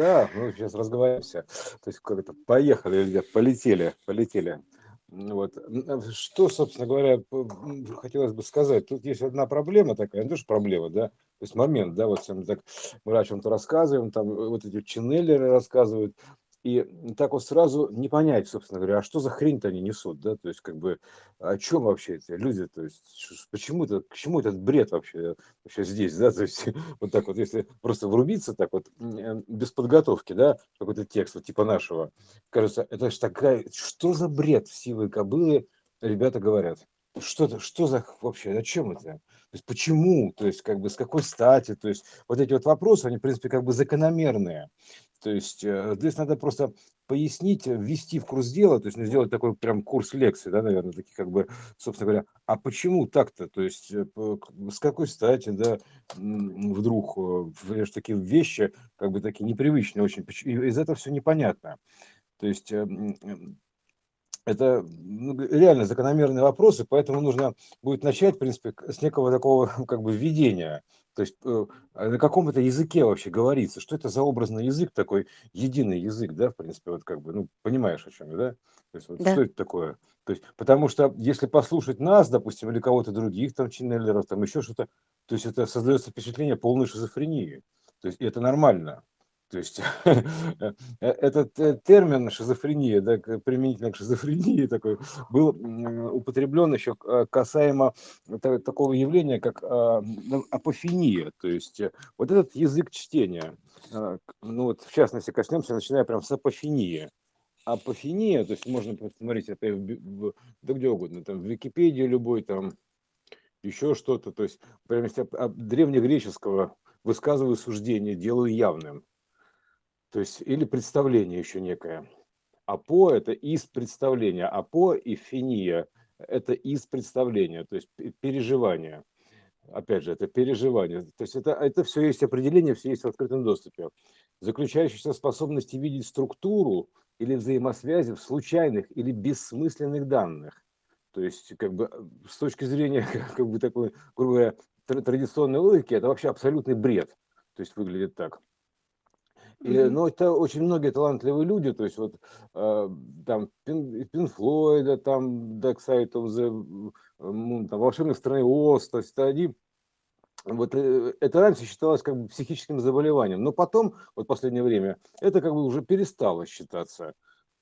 Да, мы сейчас разговариваемся. То есть как-то поехали, ребят, полетели, полетели. Ну Вот. М, Что, собственно говоря, хотелось бы сказать. Тут есть одна проблема такая, не то, что проблема, да, то есть момент, да, вот всем так мы о чем-то рассказываем, там э, вот эти ченнелеры рассказывают, и так вот сразу не понять, собственно говоря, а что за хрень-то они несут, да, то есть как бы о чем вообще эти люди, то есть почему это, к чему этот бред вообще, вообще здесь, да, то есть вот так вот, если просто врубиться так вот э, без подготовки, да, какой-то текст вот типа нашего, кажется, это же такая, что за бред силы кобылы, ребята говорят. Что это, что за вообще, о чем это? То есть почему, то есть как бы с какой стати, то есть вот эти вот вопросы, они, в принципе, как бы закономерные. То есть э, здесь надо просто пояснить, э, ввести в курс дела, то есть ну, сделать такой прям курс лекций, да, наверное, такие как бы, собственно говоря, а почему так-то, то есть э, с какой стати, да, вдруг в- такие вещи, как бы такие непривычные очень, из этого все непонятно. То есть это ну, реально закономерные вопросы, поэтому нужно будет начать, в принципе, с некого такого как бы введения. То есть э, а на каком это языке вообще говорится? Что это за образный язык такой, единый язык, да, в принципе, вот как бы, ну, понимаешь, о чем я, да? То есть вот Да. что это такое? То есть, потому что если послушать нас, допустим, или кого-то других там ченнелеров, там еще что-то, то есть это создается впечатление полной шизофрении. То есть это нормально. То есть э, этот э, термин шизофрения, да, применительно к шизофрении такой, был употреблен еще к- касаемо та- такого явления, как а, апофения, то есть э, вот этот язык чтения, а, ну вот в частности коснемся, начиная прям с апофении. Апофения, то есть можно посмотреть это да где угодно, там в Википедии любой, там еще что-то, то есть прямо ап- ап- древнегреческого высказываю суждение, делаю явным. То есть, или представление еще некое. Апо– это из представления. Апо и финия– это из представления, то есть пе- переживание. Опять же, это переживание. То есть это, это все есть определение, все есть в открытом доступе. Заключающееся в способности видеть структуру или взаимосвязи в случайных или бессмысленных данных. То есть, как бы э, с точки зрения как бы такой, грубо говоря, тр- традиционной логики, это вообще абсолютный бред. То есть выглядит так. И, Мгм. но это очень многие талантливые люди, то есть вот э, там Пин, Пин Флойда, там Dark Side of the Moon, там Волшебник страны Оз, то есть они вот э, это раньше считалось как бы психическим заболеванием, но потом, вот в последнее время, это как бы уже перестало считаться.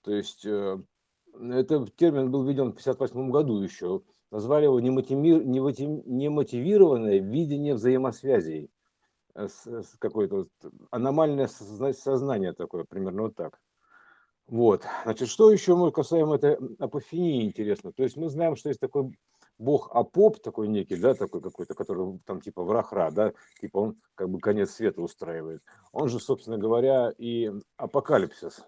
То есть э, этот термин был введен в 1958 году еще. Назвали его немотиви- немоти- немотивированное видение взаимосвязей. Э, с Какое-то вот аномальное созна- сознание такое, примерно вот так. Вот. Значит, что еще мы касаемо этой апофении интересно? То есть мы знаем, что есть такой бог Апоп, такой некий, да, такой какой-то, который там типа Врахра, да, типа он как бы конец света устраивает. Он же, собственно говоря, и апокалипсис,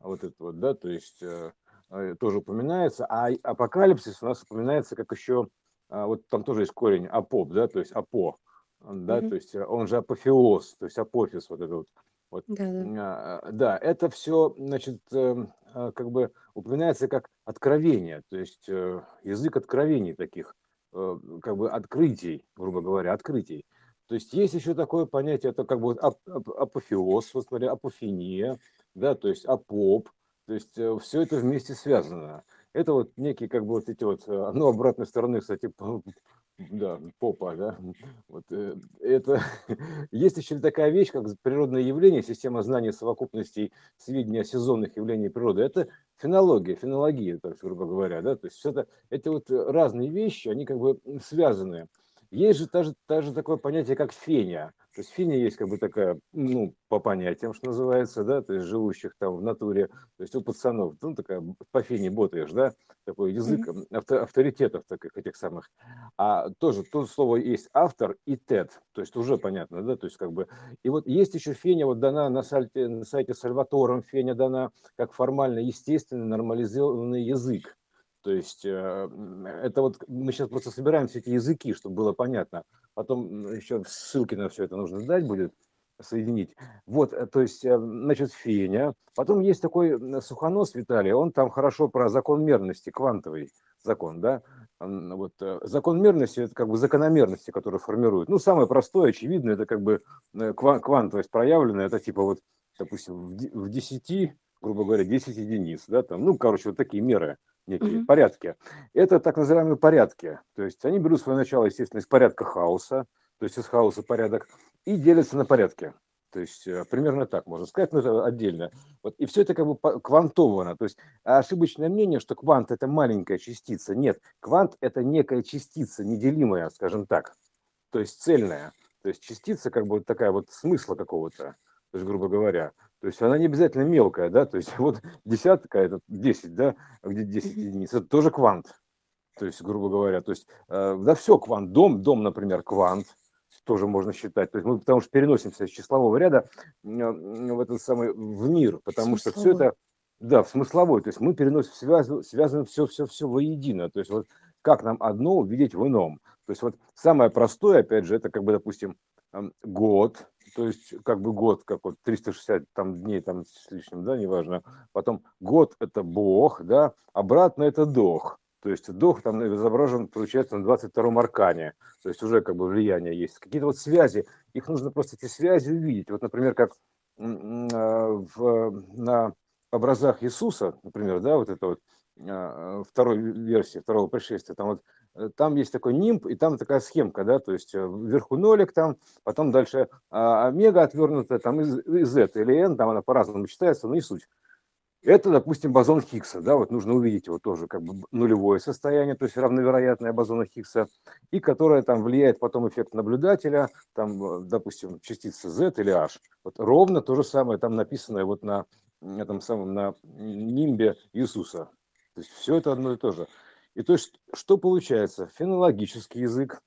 вот это вот, да, то есть э, э, тоже упоминается, а апокалипсис у нас упоминается как еще, а, вот там тоже есть корень апоп, да, то есть апо, да, Мгм. то есть э, он же апофеоз, то есть апофис, вот это вот, вот Да-да. а, Да, это все, значит, эм, а, как бы упоминается как откровение, то есть э, язык откровений таких, э, как бы открытий, грубо говоря, открытий. То есть есть еще такое понятие, это как бы апофеоз, вот смотри, апофения, да, то есть апоп, то есть все это вместе связано. Это вот некие как бы вот эти вот, ну, обратной стороны, кстати, да, попа, да, вот э, это есть еще такая вещь, как природное явление, система знаний совокупностей сведений о сезонных явлениях природы. Это фенология, фенология, есть, грубо говоря, да, то есть это, эти вот э, разные вещи, они как бы связаны. Есть же даже, даже такое понятие, как феня. То есть феня есть как бы такая, ну, по понятиям, что называется, да, то есть живущих там в натуре, то есть у пацанов, ну, такая по фене ботаешь, да, такой язык авто- авторитетов таких этих самых. А тоже тут слово есть автор и тет, то есть уже понятно, да, то есть как бы. И вот есть еще феня, вот дана на сайте, на сайте Сальватором, феня дана как формально естественный нормализованный язык. То есть э, это вот мы сейчас просто собираем все эти языки, чтобы было понятно. Потом еще ссылки на все это нужно дать будет, соединить. Вот, э, то есть, э, значит, феня. Потом есть такой сухонос Виталий, он там хорошо про закон мерности, квантовый закон, да, вот закон мерности это как бы закономерности, которые формируют. Ну, самое простое, очевидное, это как бы ква- квантовость проявленная, это типа вот допустим, в 10, грубо говоря, 10 единиц, да, там, ну, короче, вот такие меры некие, Мгм. порядки. Это так называемые порядки. То есть они берут свое начало, естественно, из порядка хаоса, то есть из хаоса порядок, и делятся на порядки. То есть э, примерно так можно сказать, но это отдельно. Вот, и все это как бы квантовано. То есть ошибочное мнение, что квант это маленькая частица. Нет, квант это некая частица, неделимая, скажем так. То есть цельная. То есть частица как бы такая вот смысла какого-то, то есть грубо говоря. То есть она не обязательно мелкая, да, то есть вот десятка, это 10, да, а где 10 Мгм. единиц, это тоже квант. То есть, грубо говоря, то есть, э, да, все квант, дом, дом, например, квант, тоже можно считать. То есть мы потому что переносимся из числового ряда э, в этот самый в мир, потому что все это, да, в смысловой, то есть мы переносим, связываем, связываем все, все, все воедино. То есть вот как нам одно увидеть в ином. То есть вот самое простое, опять же, это как бы, допустим, эм, год, то есть как бы год, как вот 360 там дней там с лишним, да, неважно. Потом год это Бог, да, обратно это дох. То есть дох там изображен, получается, на 22-м аркане. То есть уже как бы влияние есть. Какие-то вот связи, их нужно просто эти связи увидеть. Вот, например, как а, в, на образах Иисуса, например, да, вот это вот а, второй версии, второго пришествия, там вот там есть такой нимб, и там такая схемка, да, то есть э, вверху нолик там, потом дальше а, омега отвернутая, там из, из Z или N, там она по-разному читается, но не суть. Это, допустим, бозон Хиггса, да, вот нужно увидеть его тоже как бы нулевое состояние, то есть равновероятное бозона Хиггса, и которое там влияет потом эффект наблюдателя, там, э, допустим, частица Z или H. Вот ровно то же самое там написанное вот на этом самом, на нимбе Иисуса. То есть все это одно и то же. И то есть что получается? Фенологический язык,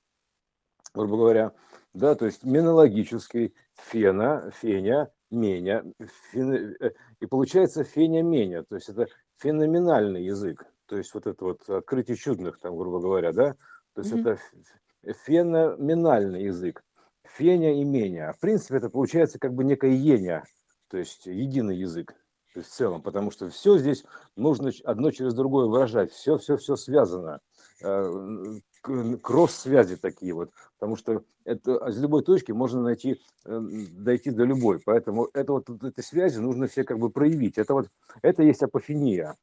грубо говоря, да, то есть минологический, фена, феня, меня, фен- э, и получается феня-меня, то есть это феноменальный язык, то есть вот это вот открытие чудных, там, грубо говоря, да, то есть Мгм. это феноменальный язык, феня и меня. В принципе, это получается как бы некое еня, то есть единый язык, в целом, потому что все здесь нужно одно через другое выражать, все, все, все связано, Э, кросс-связи такие вот, потому что это из любой точки можно найти, э, дойти до любой, поэтому это вот вот эти связи нужно все как бы проявить. Это вот это есть апофения,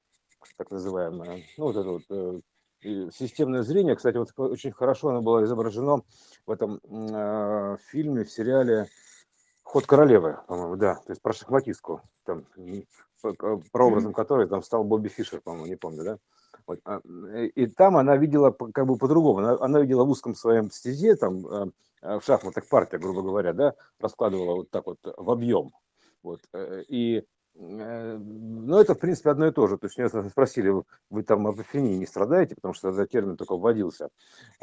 так называемая. Ну вот это вот э, системное зрение, кстати, вот очень хорошо оно было изображено в этом э, фильме, в сериале Ход королевы, по-моему, да, то есть про шахматистку, там, прообразом которой там стал Бобби Фишер, по-моему, не помню, да. Вот, а, э, и там она видела как бы по-другому, она, она видела в узком своем стезе, там, э, э, в шахматах партия, грубо говоря, да, раскладывала вот так вот в объем, вот, и ну, это, в принципе, одно и то же. То есть меня спросили, вы, вы там об апофении не страдаете, потому что тогда термин только вводился.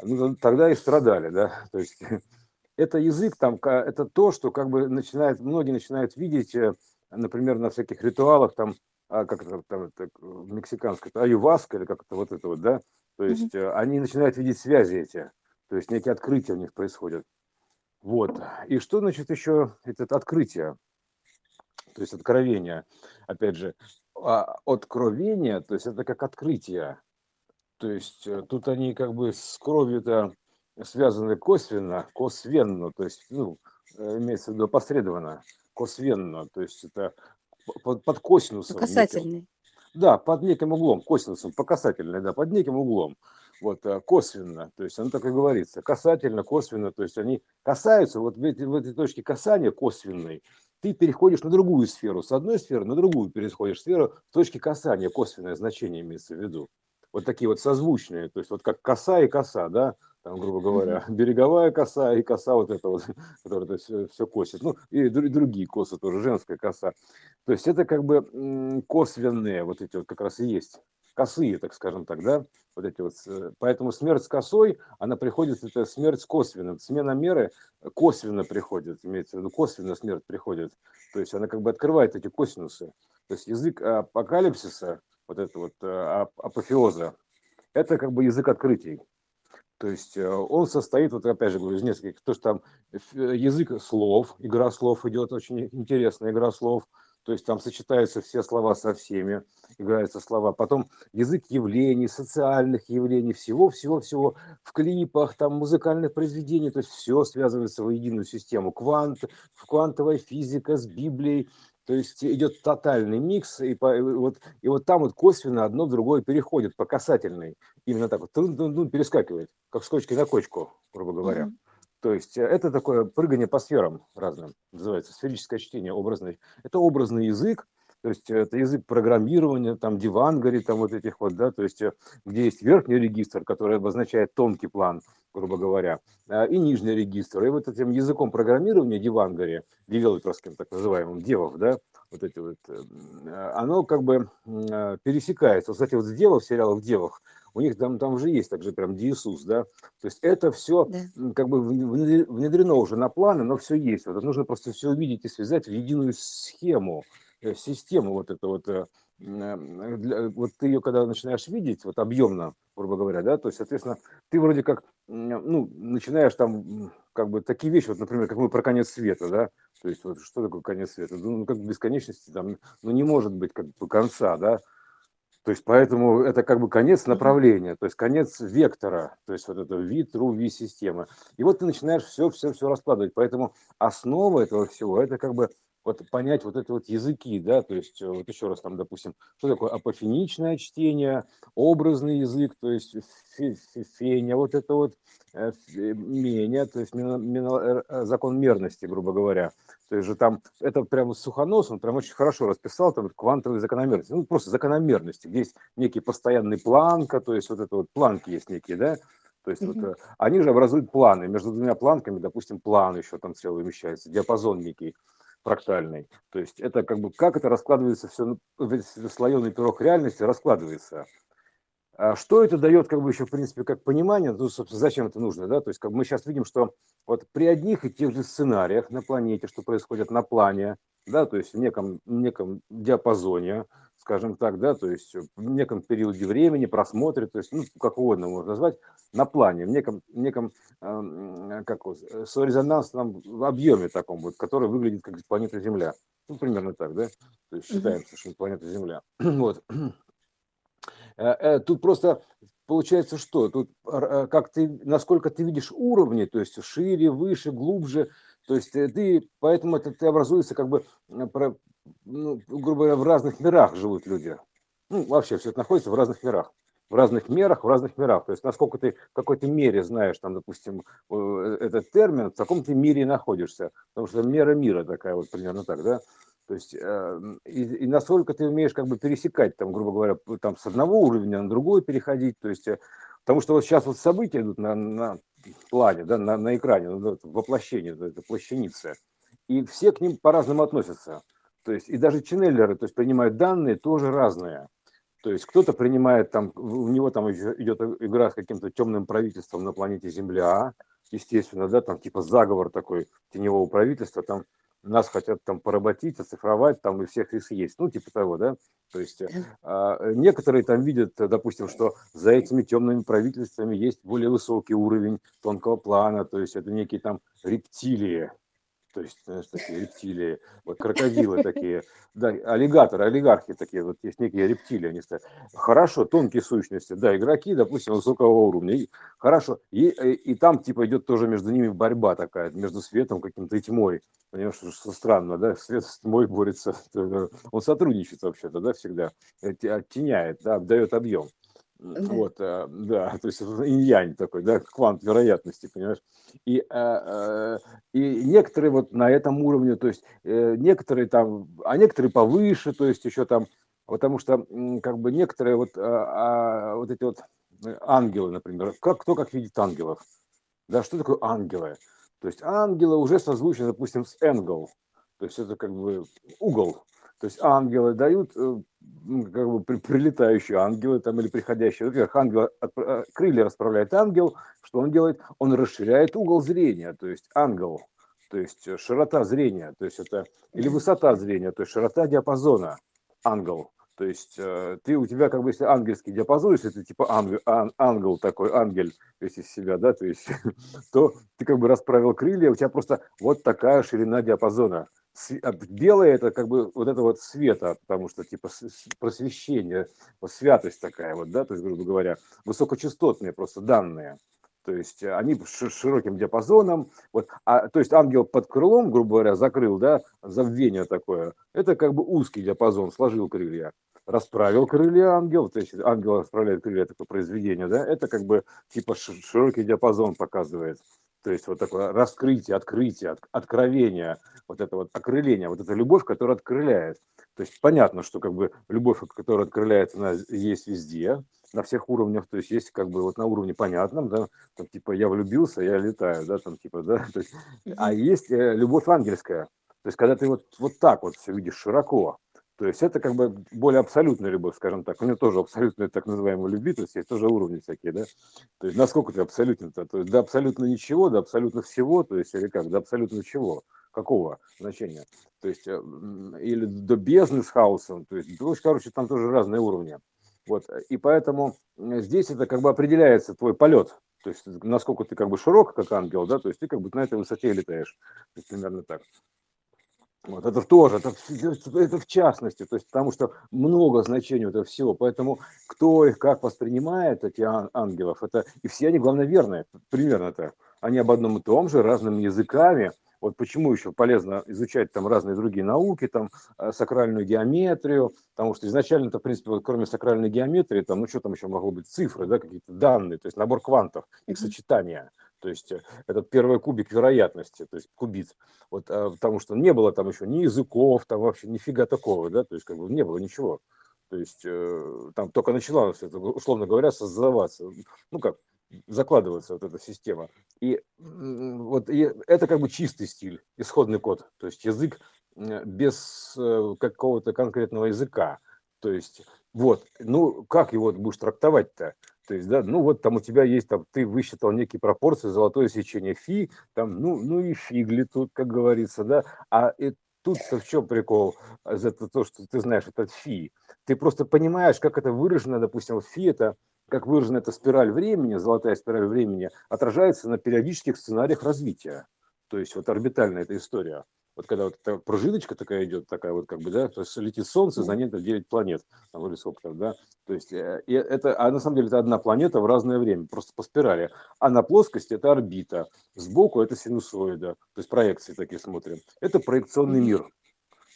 Ну, тогда и страдали, да. То есть это язык, там, это то, что как бы начинает, многие начинают видеть, э, например, на всяких ритуалах, там, а, как это там, это, э, мексиканское, это аюваска или как это вот это вот, да, то есть э, они начинают видеть связи эти, то есть некие открытия у них происходят. Вот. И что значит еще это открытие, то есть откровение, опять же, а откровение, то есть это как открытие, то есть тут они как бы с кровью-то связаны косвенно, косвенно, то есть, ну, э, имеется в виду опосредованно, косвенно, то есть это под, под Ну, косинусом неким. касательный. Да, под неким углом, косинусом, по касательной, да, под неким углом. Вот, э, косвенно, то есть оно так и говорится, касательно, косвенно, то есть они касаются, вот в, эти- в этой точке касания косвенной, ты переходишь на другую сферу, с одной сферы на другую переходишь сферу, в точке касания, косвенное значение имеется в виду. Вот такие вот созвучные, то есть вот как коса и коса, да, там, грубо говоря, береговая коса и коса вот эта вот, которая то есть, все косит, ну, и дру- другие косы тоже, женская коса. То есть это как бы косвенные вот эти вот как раз и есть, косые, так скажем так, да, вот эти вот. с- Поэтому смерть с косой, она приходит, это смерть с косвенным. Смена меры косвенно приходит, имеется в виду, косвенно смерть приходит. То есть она как бы открывает эти косинусы. То есть язык апокалипсиса, вот это вот э, ап- апофеоза, это как бы язык открытий. То есть э, он состоит, вот опять же говорю, из нескольких, то, что там э, язык слов, игра слов идет, очень интересная игра слов, то есть там сочетаются все слова со всеми, играются слова. Потом язык явлений, социальных явлений, всего-всего-всего в клипах, там музыкальных произведений, то есть все связывается в единую систему. Квант, квантовая физика с Библией, то есть идет тотальный микс, и, по, и, вот, и вот там вот косвенно одно в другое переходит по касательной. Именно так вот, ну, перескакивает, как с кочки на кочку, грубо говоря. Mm-hmm. То есть э, это такое прыгание по сферам разным, называется сферическое чтение образное. Это образный язык, то есть это язык программирования, там дивангари, там вот этих вот, да, то есть э, где есть верхний регистр, который обозначает тонкий план, грубо говоря, а, и нижний регистр. И вот этим языком программирования дивангари, девелоперским так называемым, девов, да, вот эти вот, э, оно как бы пересекается. Кстати, вот в девах, сериалах девах, у них там, там же есть также прям Иисус, да, то есть это все да. как бы внедрено уже на планы, но все есть, вот нужно просто все увидеть и связать в единую схему, систему вот это вот, э, для, вот ты ее когда начинаешь видеть, вот объемно, грубо говоря, да, то есть, соответственно, ты вроде как, ну, начинаешь там, как бы, такие вещи, вот, например, как мы про конец света, да, то есть, вот, что такое конец света? Ну, как бесконечности, там, ну, не может быть, как бы, конца, да, то есть поэтому это как бы конец направления, то есть конец вектора, то есть вот это вид, тру, ви системы. И вот ты начинаешь все, все, все раскладывать. Поэтому основа этого всего это как бы вот понять вот это вот языки, да, то есть вот еще раз там, допустим, что такое апофеничное чтение, образный язык, то есть феня, вот это вот э, мения, то есть э, э, закон мерности, грубо говоря. То есть же там, это прямо Сухонос, он прям очень хорошо расписал там квантовые закономерности, ну просто закономерности, где есть некий постоянный планка, то есть вот это вот планки есть некие, да, то есть mm-hmm. вот, они же образуют планы. Между двумя планками, допустим, план еще там целый вмещается, диапазон некий фрактальный. То есть это как бы как это раскладывается все, слоеный пирог реальности раскладывается. А что это дает, как бы еще, в принципе, как понимание, ну, собственно, зачем это нужно, да, то есть, как мы сейчас видим, что вот при одних и тех же сценариях на планете, что происходит на плане, да, то есть в неком, неком диапазоне, скажем так, да, то есть в неком периоде времени, просмотре, то есть, ну, как угодно можно назвать, на плане, в неком, неком э, как вот, сорезонансном объеме таком вот, который выглядит как планета Земля. Ну, примерно так, да? То есть считаем, что планета Земля. вот. Э, э, тут просто получается что? Тут э, как ты, насколько ты видишь уровни, то есть шире, выше, глубже, то есть ты, поэтому это ты образуется как бы, ну, грубо говоря, в разных мирах живут люди. Ну, вообще все это находится в разных мирах в разных мерах, в разных мирах. То есть насколько ты в какой-то мере знаешь, там, допустим, этот термин, в каком ты мире находишься. Потому что мера мира такая вот примерно так, да? То есть э, и, и насколько ты умеешь как бы пересекать, там, грубо говоря, там с одного уровня на другой переходить. То есть, э, потому что вот сейчас вот события идут на, на плане, да, на, на экране, воплощение, это плащаница. И все к ним по-разному относятся. То есть и даже ченнелеры, то есть принимают данные тоже разные. То есть кто-то принимает там, у него там идет игра с каким-то темным правительством на планете Земля, естественно, да, там типа заговор такой теневого правительства, там нас хотят там поработить, оцифровать там и всех и съесть, ну типа того, да. То есть э, некоторые там видят, допустим, что за этими темными правительствами есть более высокий уровень тонкого плана, то есть это некие там рептилии, то есть, знаешь, такие рептилии, вот крокодилы такие, да, аллигаторы, олигархи такие, вот есть некие рептилии, они стоят. Хорошо, тонкие сущности, да, игроки, допустим, высокого уровня, и, хорошо, и, и, и там типа идет тоже между ними борьба такая, между светом каким-то и тьмой, понимаешь, что странно, да, свет с тьмой борется, он сотрудничает вообще-то, да, всегда, оттеняет, да, дает объем. Да. Вот, э, да, то есть инь-янь такой, да, квант вероятности, понимаешь. И, э, э, и некоторые вот на этом уровне, то есть некоторые там, а некоторые повыше, то есть еще там, потому что как бы некоторые вот, а, вот эти вот ангелы, например, как, кто как видит ангелов, да, что такое ангелы? То есть ангелы уже созвучны, допустим, с энгл, то есть это как бы угол, то есть ангелы дают, э, как бы прилетающие ангелы там или приходящие. Во-первых, ангел, э, крылья расправляет ангел. Что он делает? Он расширяет угол зрения, то есть ангел, то есть э, широта зрения, то есть это или высота зрения, то есть широта диапазона ангел. То есть ты у тебя как бы если ангельский диапазон, если ты типа ангел, ан, ангел такой, ангель, то есть из себя, да, то есть, то ты как бы расправил крылья, у тебя просто вот такая ширина диапазона. А, белое это как бы вот это вот света, потому что типа просвещение, вот святость такая вот, да, то есть, грубо говоря, высокочастотные просто данные. То есть они широким диапазоном, вот, а, то есть ангел под крылом, грубо говоря, закрыл, да, забвение такое, это как бы узкий диапазон, сложил крылья, расправил крылья ангел, то есть ангел расправляет крылья, такое произведение, да, это как бы типа широкий диапазон показывает, то есть вот такое раскрытие, открытие, от, откровение, вот это вот окрыление, вот эта любовь, которая открыляет. То есть понятно, что как бы любовь, которая открыляет, она есть везде, на всех уровнях, то есть есть как бы вот на уровне понятном, да, там типа я влюбился, я летаю, да, там типа, да, то есть, а есть э, любовь ангельская, то есть когда ты вот, вот так вот все видишь широко, то есть это как бы более абсолютная любовь, скажем так. У меня тоже абсолютная так называемая любви, то есть есть тоже уровни всякие, да. То есть насколько ты абсолютно-то, то есть до абсолютно ничего, до абсолютно всего, то есть или как, до абсолютно чего, какого значения. То есть э, или до бизнес-хауса, то есть, ну, короче, там тоже разные уровни. Вот, и поэтому здесь это как бы определяется твой полет, то есть насколько ты как бы широк, как ангел, да, то есть ты как бы на этой высоте летаешь, то есть примерно так. Вот это тоже, это, это в частности, то есть потому что много значений этого всего, поэтому кто их как воспринимает, эти ангелов, это и все они, главное, верные, примерно так. Они об одном и том же, разными языками, вот почему еще полезно изучать там разные другие науки, там э, сакральную геометрию, потому что изначально это, в принципе, вот, кроме сакральной геометрии, там, ну что там еще могло быть, цифры, да, какие-то данные, то есть набор квантов, их сочетания. То есть э, этот первый кубик вероятности, то есть кубит. Вот, а, потому что не было там еще ни языков, там вообще нифига такого, да, то есть как бы не было ничего. То есть э, там только начала, условно говоря, создаваться, ну как, закладывается вот эта система. И вот и это как бы чистый стиль, исходный код, то есть язык без э, какого-то конкретного языка. То есть вот, ну как его будешь трактовать-то? То есть, да, ну вот там у тебя есть, там, ты высчитал некие пропорции, золотое сечение фи, там, ну, ну и фигли тут, как говорится, да, а и тут-то в чем прикол, это то, что ты знаешь, это фи. Ты просто понимаешь, как это выражено, допустим, фи это как выражена эта спираль времени, золотая спираль времени, отражается на периодических сценариях развития. То есть вот орбитальная эта история. Вот когда вот эта пружиночка такая идет, такая вот как бы, да, то есть летит Солнце, за ней 9 планет, там, или сколько там, да, то есть э, это, а на самом деле это одна планета в разное время, просто по спирали. А на плоскости это орбита, сбоку это синусоида, то есть проекции такие смотрим. Это проекционный мир.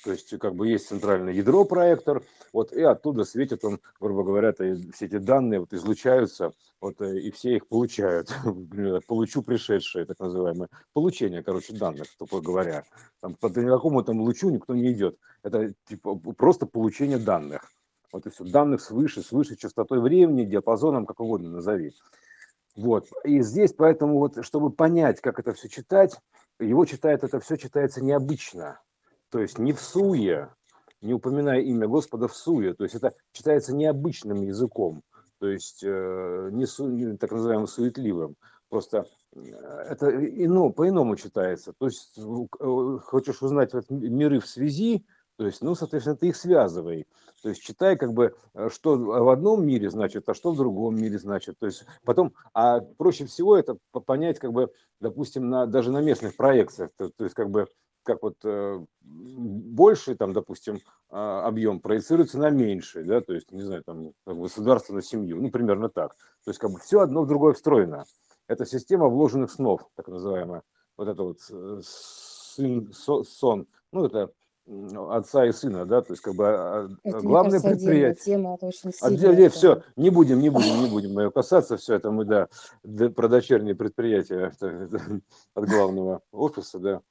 То есть, как бы есть центральное ядро проектор, вот, и оттуда светит он, грубо говоря, то, все эти данные вот излучаются, вот, э, и все их получают. Получу пришедшие, так называемое. Получение, короче, данных, тупо говоря. Там, по никакому там лучу никто не идет. Это типа просто получение данных. Вот и все. Данных свыше, свыше частотой времени, диапазоном, как угодно назови. Вот. И здесь, поэтому, вот, чтобы понять, как это все читать, его читает, это все читается необычно. То есть не в суе, не упоминая имя Господа в суе. То есть это читается необычным языком, то есть э, не, не так называемым суетливым. Просто э, это ино, по-иному читается. То есть э, хочешь узнать вот миры в связи, то есть, ну, соответственно, ты их связывай. То есть читай, как бы, что в одном мире значит, а что в другом мире значит. То есть потом, а проще всего это понять, как бы, допустим, на, даже на местных проекциях. То, то есть, как бы, как вот э, больший, там, допустим, а, объем проецируется на меньший, да, то есть, не знаю, там, государство на семью, ну, примерно так. То есть, как бы все одно в другое встроено. Это система вложенных снов, так называемая. Вот это вот э, сын, сон, ну, это отца и сына, да, то есть как бы а, а, это, главное кажется, предприятие. Тема, это очень сильная, все, не будем, не будем, не будем ее касаться, все это мы, да, про дочерние предприятия от главного офиса, да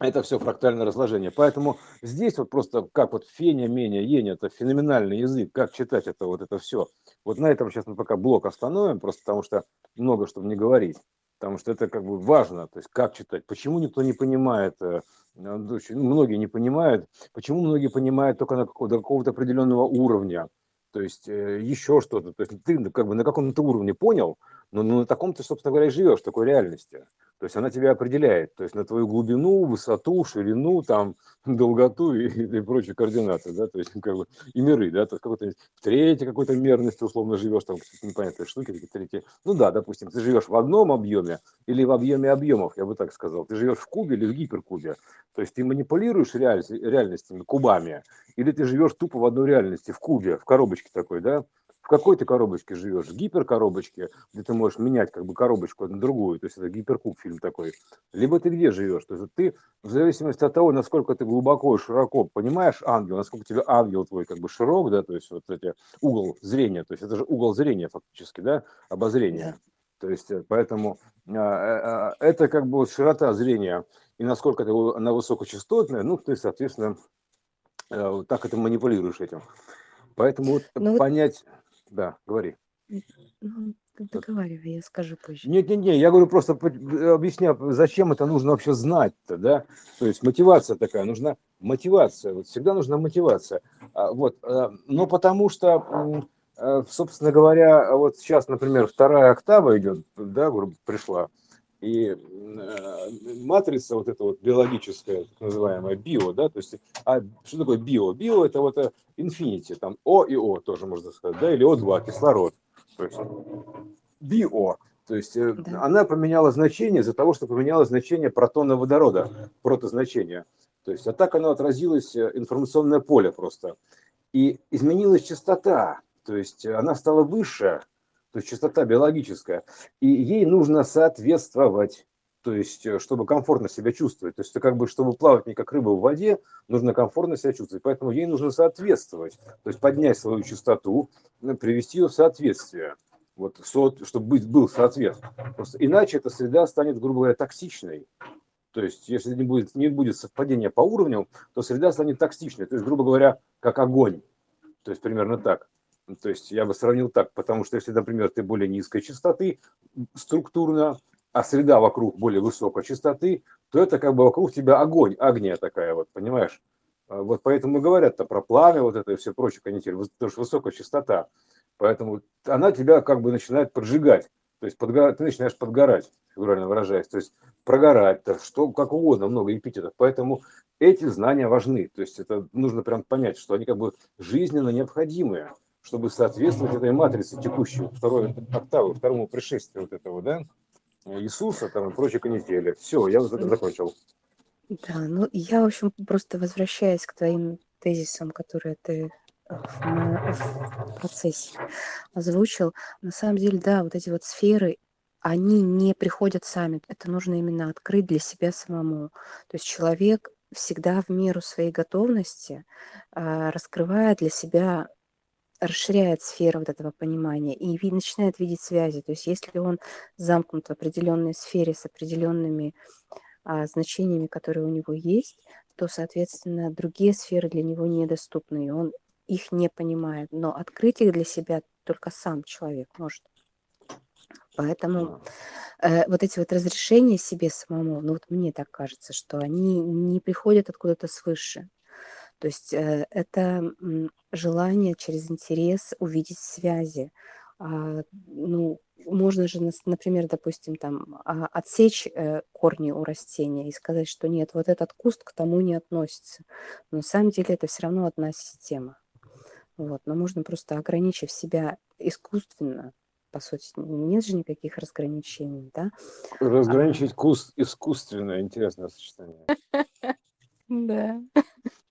это все фрактальное разложение. Поэтому здесь вот просто как вот феня, меня, еня, это феноменальный язык, как читать это вот это все. Вот на этом сейчас мы пока блок остановим, просто потому что много чтобы не говорить. Потому что это как бы важно, то есть как читать. Почему никто не понимает, э, ну, многие не понимают, почему многие понимают только на какого, до какого-то определенного уровня, то есть э, еще что-то. То есть ты как бы на каком-то уровне понял, но, но на таком ты, собственно говоря, живешь, такой реальности. То есть она тебя определяет, то есть на твою глубину, высоту, ширину, там, долготу и, и прочие координаты, да, то есть как бы и миры, да, то есть какой-то в третьей какой-то мерности условно живешь, там какие-то непонятные штуки, такие третьи. Ну да, допустим, ты живешь в одном объеме или в объеме объемов, я бы так сказал. Ты живешь в кубе или в гиперкубе. То есть ты манипулируешь реаль... реальностями, кубами, или ты живешь тупо в одной реальности, в кубе, в коробочке такой, да, в какой ты коробочке живешь? В гиперкоробочке, где ты можешь менять как бы коробочку на другую, то есть это гиперкуб фильм такой. Либо ты где живешь? То есть ты в зависимости от того, насколько ты глубоко и широко понимаешь ангел, насколько тебе ангел твой как бы широк, да, то есть вот эти угол зрения, то есть это же угол зрения фактически, да, обозрение. То есть э, поэтому а, а, это как бы вот широта зрения и насколько ты она высокочастотная, ну ты, соответственно, э, так это манипулируешь этим. Поэтому вот ну, понять, да, говори. Ну, договаривай, я скажу позже. Нет, нет, нет, я говорю просто объясняю, зачем это нужно вообще знать-то, да? То есть мотивация такая, нужна мотивация, вот всегда нужна мотивация. Вот, э, но потому что, э, собственно говоря, вот сейчас, например, вторая октава идет, да, пришла, и э, матрица вот эта вот биологическая, так называемая био, да, то есть, а что такое био? Био это вот infinity, там О и О тоже можно сказать, да, или О2, кислород. То есть био, то есть э, да. она поменяла значение из-за того, что поменяла значение протона водорода, протозначение. То есть, а так оно отразилось э, информационное поле просто. И изменилась частота, то есть она стала выше, то есть частота биологическая, и ей нужно соответствовать, то есть э, чтобы комфортно себя чувствовать. То есть как бы, чтобы плавать не как рыба в воде, нужно комфортно себя чувствовать, поэтому ей нужно соответствовать, то есть поднять свою частоту, привести ее в соответствие, вот, чтобы быть, был соответ. Просто иначе эта среда станет, грубо говоря, токсичной. То есть, если не будет, не будет совпадения по уровню, то среда станет токсичной. То есть, грубо говоря, как огонь. То есть, примерно так. То есть я бы сравнил так, потому что если, например, ты более низкой частоты структурно, а среда вокруг более высокой частоты, то это как бы вокруг тебя огонь, огня такая вот, понимаешь? А вот поэтому говорят-то про пламя, вот это и все прочее, канитель, потому что высокая частота. Поэтому она тебя как бы начинает поджигать. То есть подгора... ты начинаешь подгорать, фигурально выражаясь. То есть прогорать, то что как угодно, много эпитетов. Поэтому эти знания важны. То есть это нужно прям понять, что они как бы жизненно необходимые чтобы соответствовать этой матрице текущей, второй октавы, второму пришествию вот этого, да, Иисуса там и прочие канители. Все, я закончил. Да, ну я, в общем, просто возвращаясь к твоим тезисам, которые ты в, в процессе озвучил, на самом деле, да, вот эти вот сферы, они не приходят сами. Это нужно именно открыть для себя самому. То есть человек всегда в меру своей готовности а, раскрывает для себя расширяет сферу вот этого понимания и ви- начинает видеть связи. То есть если он замкнут в определенной сфере с определенными а, значениями, которые у него есть, то, соответственно, другие сферы для него недоступны, и он их не понимает. Но открыть их для себя только сам человек может. Поэтому э, вот эти вот разрешения себе самому, ну вот мне так кажется, что они не приходят откуда-то свыше. То есть э, это желание через интерес увидеть связи. А, ну, можно же, например, допустим, там а, отсечь э, корни у растения и сказать, что нет, вот этот куст к тому не относится. Но на самом деле это все равно одна система. Вот. Но можно просто ограничив себя искусственно, по сути, нет же никаких разграничений, да? Разграничить а... куст искусственно, интересное сочетание. Да.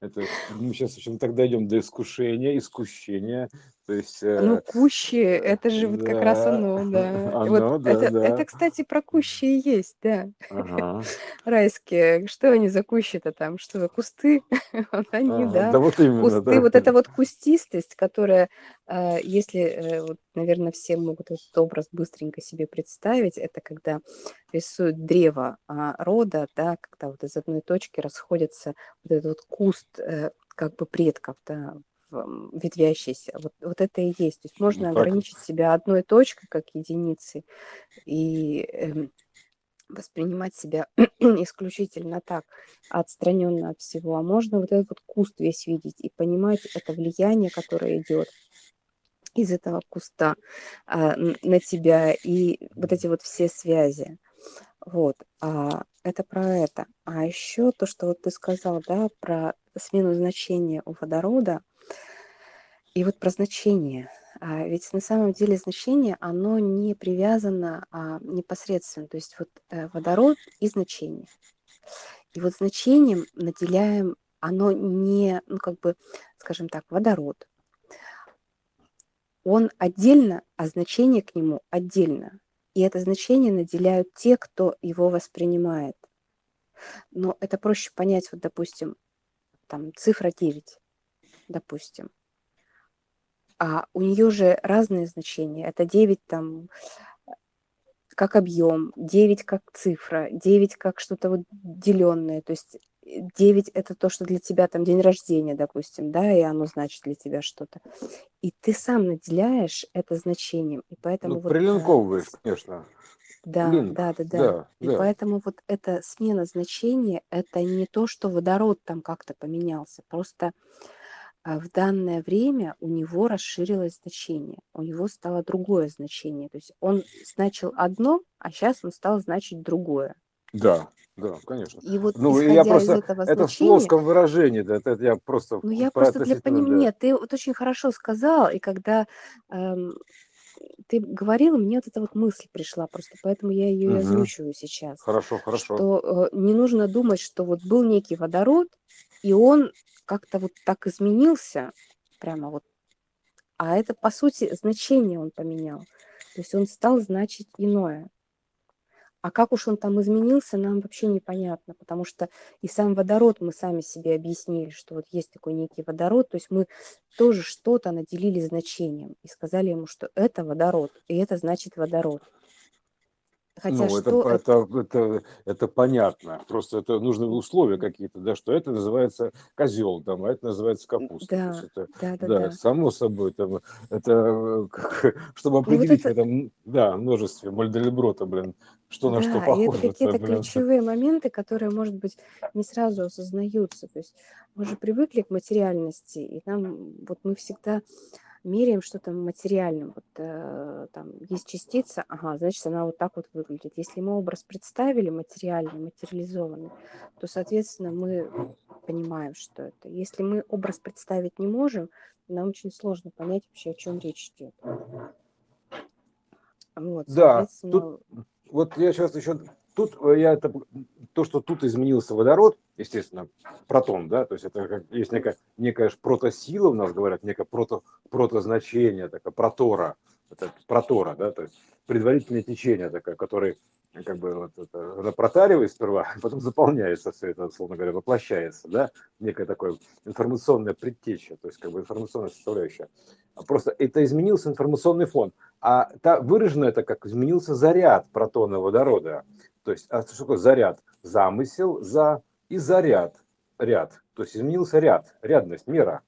Это мы сейчас еще так дойдем до искушения, искушения. То есть, ну, кущи, это же вот да, как раз оно, да. Оно, вот да, это, да. это, кстати, про кущи и есть, да. Ага. Райские. Что они за кущи-то там? Что за кусты? они, ага. да. Да вот именно, Кусты, да. вот эта вот кустистость, которая, э, если, э, вот, наверное, все могут этот образ быстренько себе представить, это когда рисуют древо а, рода, да, когда вот из одной точки расходится вот этот вот куст э, как бы предков, да, ветвящийся. Вот, вот это и есть. То есть можно ну, ограничить себя одной точкой, как единицей, и э, воспринимать себя исключительно так, отстраненно от всего. А можно вот этот вот куст весь видеть и понимать это влияние, которое идет из этого куста а, на тебя и вот эти вот все связи. Вот, а, это про это. А еще то, что вот ты сказал, да, про смену значения у водорода, и вот про значение. А ведь на самом деле значение, оно не привязано а, непосредственно. То есть вот э, водород и значение. И вот значением наделяем, оно не, ну как бы, скажем так, водород. он отдельно, а значение к нему отдельно. И это значение наделяют те, кто его воспринимает. Но это проще понять, вот, допустим, там цифра 9, допустим. А у нее же разные значения. Это 9 там как объем, 9 как цифра, 9 как что-то вот деленное. То есть 9 это то, что для тебя там день рождения, допустим, да, и оно значит для тебя что-то. И ты сам наделяешь это значением. И поэтому ну, вот, прилинковываешь, конечно. Да, Линк. да, да, да. Да, И да. поэтому вот эта смена значения, это не то, что водород там как-то поменялся. Просто в данное время у него расширилось значение, у него стало другое значение. То есть он значил одно, а сейчас он стал значить другое. Да, да, конечно. И вот Ну, исходя я из просто, этого это в значения, плоском выражении, да, это я просто ну я про просто для понимания, да. ты вот очень хорошо сказал, и когда эм, ты говорил, мне вот эта вот мысль пришла, просто поэтому я ее Мгм. озвучиваю сейчас, Хорошо, хорошо. что э, не нужно думать, что вот был некий водород, и он как-то вот так изменился, прямо вот, а это по сути значение он поменял, то есть он стал значить иное. А как уж он там изменился, нам вообще непонятно, потому что и сам водород мы сами себе объяснили, что вот есть такой некий водород, то есть мы тоже что-то наделили значением и сказали ему, что это водород, и это значит водород. Хотя Ну, это, что это? это, это, это понятно. Просто это нужны условия какие-то, да, что это называется козел, там, а это называется капуста. Да, это, да, да, да, да. само собой, там, это, э, как- чтобы Ну вот определить в это, этом, да, множестве Мальдельброта, блин, что на что да, и это похоже, это, какие-то ключевые моменты, которые, может быть, не сразу осознаются. То есть мы же привыкли к материальности, и нам вот мы всегда меряем что-то материальным. Вот э, там есть частица, ага, значит, она вот так вот выглядит. Если мы образ представили материальный, материализованный, то, соответственно, мы понимаем, что это. Если мы образ представить не можем, нам очень сложно понять вообще, о чем речь идет. Вот, Да, тут вот я сейчас еще тут э, я это то, что тут изменился водород, естественно, протон, да, то есть это как, есть некая некая ж протосила у нас говорят, некое прото протозначение, такая протора, это протора, да, то есть предварительное течение такое, которое как бы вот это, протаривает сперва, а потом заполняется все это, условно говоря, воплощается, да, некое такое информационное предтеча, то есть как бы информационная составляющая. А Просто это изменился информационный фон. А та, выражено это как изменился заряд протона водорода. То есть, а что такое заряд? Замысел, за и заряд, ряд. То есть изменился ряд, рядность, мера.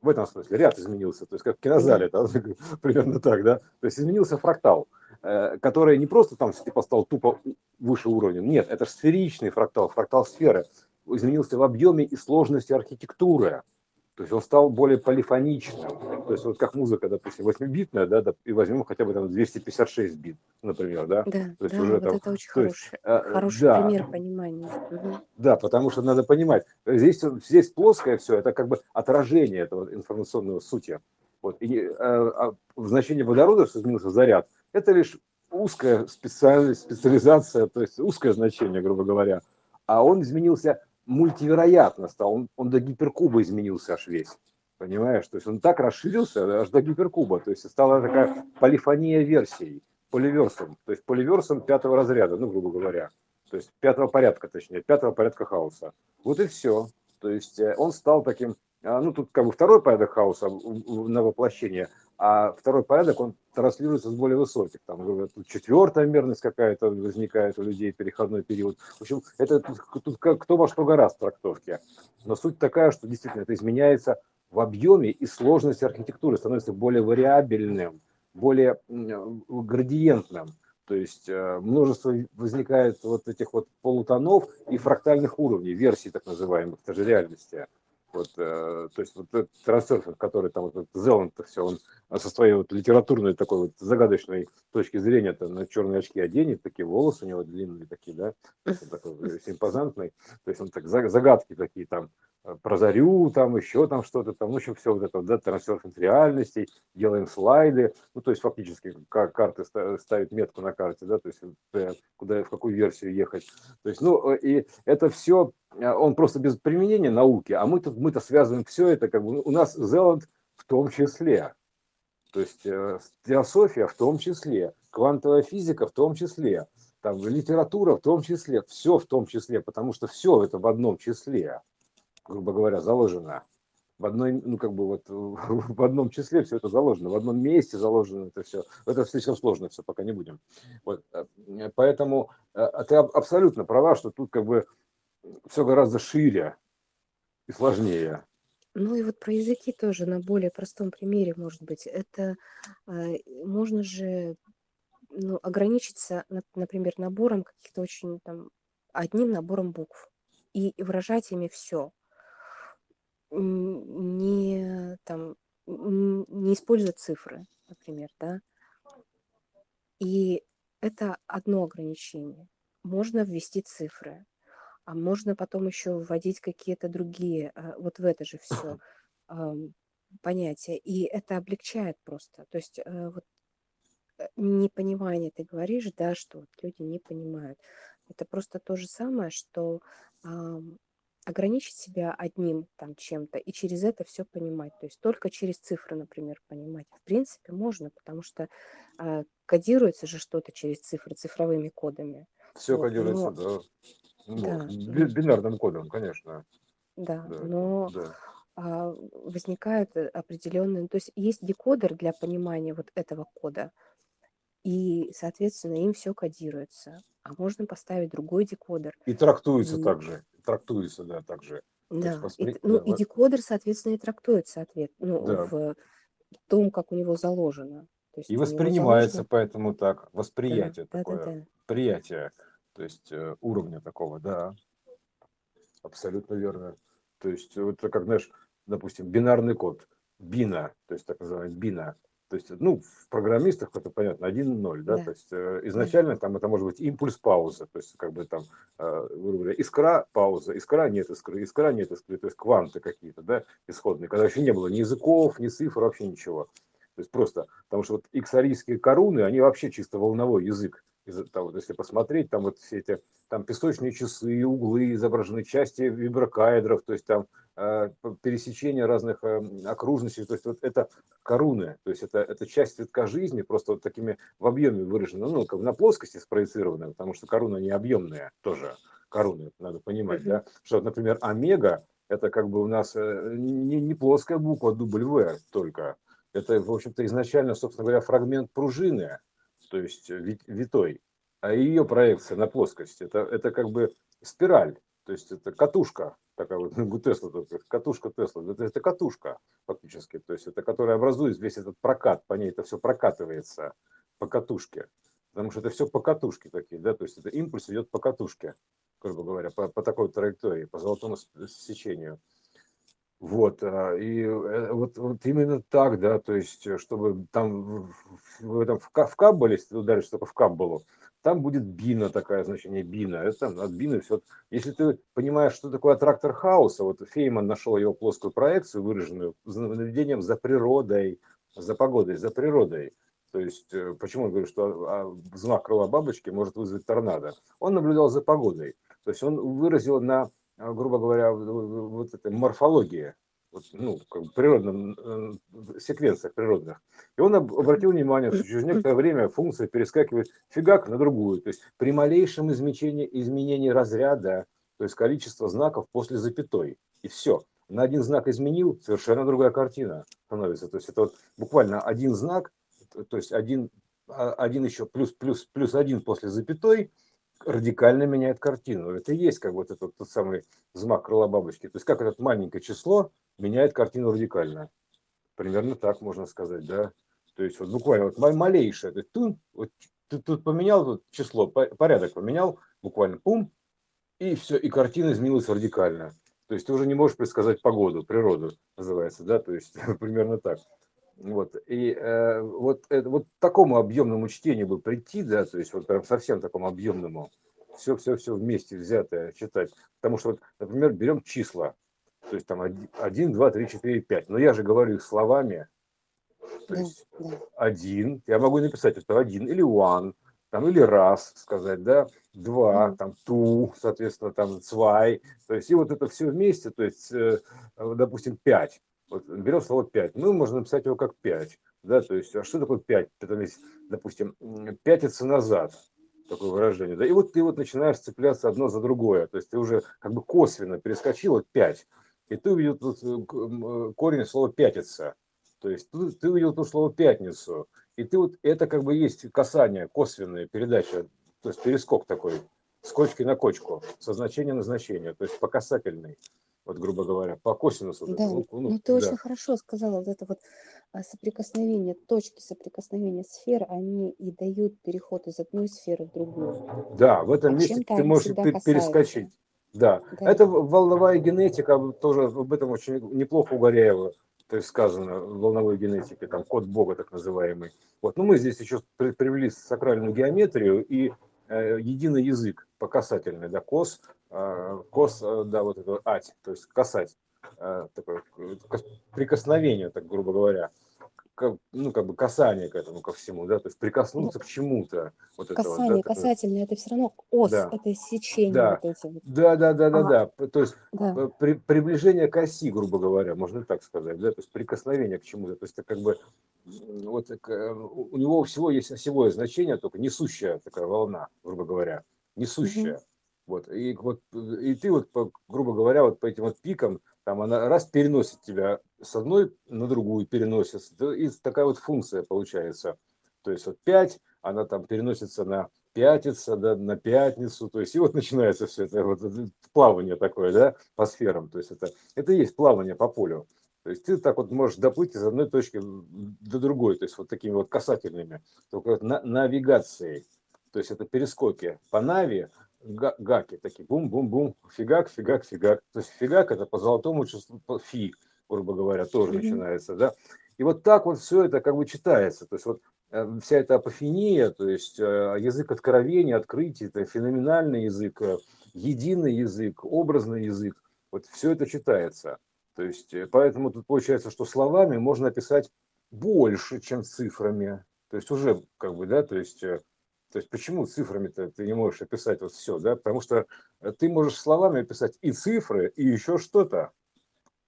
В этом смысле ряд изменился, то есть как в кинозале, да, примерно так, да. То есть изменился фрактал, э, который не просто там типа стал тупо выше уровня, нет, это же сферичный фрактал, фрактал сферы. Изменился в объеме и сложности архитектуры. То есть он стал более полифоничным. То есть вот как музыка, допустим, 8-битная, да, и возьмем хотя бы там 256 бит, например, да. да, То есть да, уже вот там, это очень то есть, хороший, э, хороший да, пример понимания. Мгм. да, потому что надо понимать, здесь, здесь плоское все, это как бы отражение этого информационного сути. Вот. И э, а в значении водорода, что изменился заряд, это лишь узкая специализация, то есть узкое значение, грубо говоря. А он изменился мультивероятно стал, он, он до гиперкуба изменился аж весь. Понимаешь? То есть он так расширился аж до гиперкуба. То есть стала такая полифония версий, поливерсом. То есть поливерсом пятого разряда, ну, грубо говоря. То есть пятого порядка, точнее, пятого порядка хаоса. Вот и все. То есть э, он стал таким, а, ну, тут как бы второй порядок хаоса на воплощение, а второй порядок, он транслируется с более высоких. Там говорят, четвертая мерность какая-то возникает у людей, переходной период. В общем, это тут, тут кто во что гораздо трактовки. Но суть такая, что действительно это изменяется в объеме и сложности архитектуры, становится более вариабельным, более градиентным. То есть э, множество возникает вот этих вот полутонов и фрактальных уровней, версий так называемых, это же реальности. Вот, э, то есть вот этот трансерфинг, который там вот Зеланд все, он со своей вот литературной такой вот загадочной точки зрения то на черные очки оденет, такие волосы у него длинные такие, да, такой импозантный, то есть он так загадки такие там про зарю, там еще там что-то там, в общем, все вот это, да, трансерфинг реальностей, делаем слайды, ну, то есть фактически карты ставит метку на карте, да, то есть куда, в какую версию ехать, то есть, ну, и это все, он просто без применения науки, а мы тут, мы-то связываем все это, как бы, у нас Зеланд в том числе, То есть э, теософия в том числе, квантовая физика в том числе, там литература в том числе, все в том числе, потому что все это в одном числе, грубо говоря, заложено в одной, ну как бы вот в одном числе все это заложено, в одном месте заложено это все. Это слишком сложно все, пока не будем. Вот. Э, поэтому э, ты абсолютно права, что тут как бы все гораздо шире и сложнее. Ну и вот про языки тоже на более простом примере, может быть. Это э, можно же ну, ограничиться, например, набором каких-то очень там одним набором букв и выражать ими все не там не используя цифры, например, да. И это одно ограничение. Можно ввести цифры, а можно потом еще вводить какие-то другие, а, вот в это же все понятия. И это облегчает просто. То есть э, вот э, непонимание, ты говоришь, да, что вот люди не понимают. Это просто то же самое, что ограничить себя одним там чем-то и через это все понимать. То есть только через цифры, например, понимать. В принципе, можно, потому что э, кодируется же что-то через цифры, цифровыми кодами. Все вот, кодируется, но... да. Ну, да. Бинарным кодом, конечно. Да, да но да. А, возникают э, определенные... То есть есть декодер для понимания вот этого кода, и, соответственно, им все кодируется. А можно поставить другой декодер. И трактуется и... также трактуется, да, также. Да, и, ну да, и декодер, соответственно, и трактуется ответ, ну, да. в том, как у него заложено. То есть и воспринимается заложено... поэтому так, восприятие да, такое, да, да, да. приятие, то есть э, уровня такого, да, абсолютно верно. То есть вот как, знаешь, допустим, бинарный код, бина, то есть так называемый бина, то есть, ну, в программистах это понятно, 1-0, да? да, то есть э, изначально там это может быть импульс пауза, то есть как бы там, э, говоря, искра пауза, искра нет искры, искра нет искры, то есть кванты какие-то, да, исходные, когда еще не было ни языков, ни цифр, вообще ничего. То есть просто, потому что вот иксарийские коруны, они вообще чисто волновой язык. Из того, если посмотреть, там вот все эти, там песочные часы, углы изображены, части виброкаэдров, то есть там Э, пересечения разных э, окружностей, то есть вот это коруны, то есть это, это часть цветка жизни, просто вот такими в объеме выражены, ну, как на плоскости спроецированы, потому что коруны не объемные тоже, коруны, надо понимать, да, что, например, омега, это как бы у нас э, не, не плоская буква W только, это, в общем-то, изначально, собственно говоря, фрагмент пружины, то есть витой, а ее проекция на плоскость, это, это как бы спираль, то есть это катушка, такая вот ну, Тесла, катушка Тесла, это, это катушка фактически, то есть это которая образует весь этот прокат, по ней это все прокатывается по катушке, потому что это все по катушке такие, да, то есть это импульс идет по катушке, грубо говоря, по, по такой траектории, по золотому сечению. Вот, а, и э, вот, вот именно так, да, то есть, чтобы там в, этом в, в Каббале, если ты ударишь только в Каббалу, там будет бина такая, значение бина. Это от бины все. Если ты понимаешь, что такое трактор хаоса, вот Фейман нашел его плоскую проекцию, выраженную наведением за природой, за погодой, за природой. То есть, э, почему он говорит, что а, взмах крыла бабочки может вызвать торнадо? Он наблюдал за погодой. То есть, он выразил на, грубо говоря, вот этой морфологии вот, ну, как бы природном, э, секвенциях природных. И он обратил внимание, что через некоторое время функция перескакивает фигак на другую. То есть при малейшем изменении, изменении разряда, то есть количество знаков после запятой. И все. На один знак изменил, совершенно другая картина становится. То есть это вот буквально один знак, то есть один, а, один еще плюс, плюс, плюс один после запятой, радикально меняет картину. Это и есть как вот этот тот самый взмах крыла бабочки. То есть как это маленькое число меняет картину радикально. Примерно так можно сказать, да. То есть вот буквально вот малейшее, ты тут, вот, ты тут поменял тут число, порядок поменял, буквально пум, и все, и картина изменилась радикально. То есть ты уже не можешь предсказать погоду, природу называется, да, то есть примерно так. Вот, и э, вот, это, вот такому объемному чтению бы прийти, да, то есть вот прям совсем такому объемному, все-все-все вместе взятое читать. Потому что, вот, например, берем числа, то есть там 1, 2, 3, 4, 5. Но я же говорю их словами. То да, есть да. один, я могу написать это один или one, там или раз сказать, да, два, mm. там ту, соответственно, там цвай, то есть и вот это все вместе, то есть, э, допустим, пять. Вот берем слово пять, ну, можно написать его как пять. Да, то есть, а что такое 5? Это, допустим, пятиться назад, такое выражение. Да, и вот ты вот начинаешь цепляться одно за другое. То есть ты уже как бы косвенно перескочил от 5. И ты увидел тут э, э, корень слова пятиться. То есть ты, ты увидел тут слово пятницу. И ты вот это как бы есть касание, косвенная передача, то есть перескок такой с кочки на кочку, со значения на значение, то есть по касательной, вот грубо говоря, по косинусу. Да, ну, ну ты да. очень хорошо сказала, вот это вот а, соприкосновение, точки соприкосновения сфер, они и дают переход из одной сферы в другую. Да, в этом а месте ты можешь перескочить. Да. да, это волновая генетика, тоже об этом очень неплохо у Горяева то есть сказано в волновой генетике, там код Бога так называемый. Вот. Но мы здесь еще привели сакральную геометрию и э, единый язык по касательной, да, кос, кос, э, да, вот это ать, то есть касать, э, такое прикосновение, так грубо говоря ну, как бы касание к этому, ко всему, да, то есть прикоснуться ну, к чему-то. Вот касание, вот, да, касательное, это все равно ос, да. это сечение да. вот эти вот. Да, да, да, да, да, то есть да. При, приближение к оси, грубо говоря, можно так сказать, да, то есть прикосновение к чему-то, то есть это как бы вот э, у него всего есть осевое значение, только несущая такая волна, грубо говоря, несущая. Угу. Вот, и вот, и ты вот, грубо говоря, вот по этим вот пикам, там она раз переносит тебя с одной на другую переносит, и такая вот функция получается. То есть вот 5, она там переносится на пятица, да, на пятницу, то есть и вот начинается все это вот плавание такое, да, по сферам, то есть это, это есть плавание по полю. То есть ты так вот можешь доплыть из одной точки до другой, то есть вот такими вот касательными, только на, навигацией. То есть это перескоки по нави, гаки такие, бум-бум-бум, фигак, фигак, фигак. То есть фигак это по золотому числу, фи, грубо говоря, тоже mm-hmm. начинается, да. И вот так вот все это как бы читается. То есть вот э, вся эта апофения, то есть э, язык откровения, открытия, это феноменальный язык, э, единый язык, образный язык, вот все это читается. То есть поэтому тут получается, что словами можно описать больше, чем цифрами. То есть уже как бы, да, то есть то есть почему цифрами-то ты не можешь описать вот все, да? Потому что э, ты можешь словами описать и цифры, и еще что-то.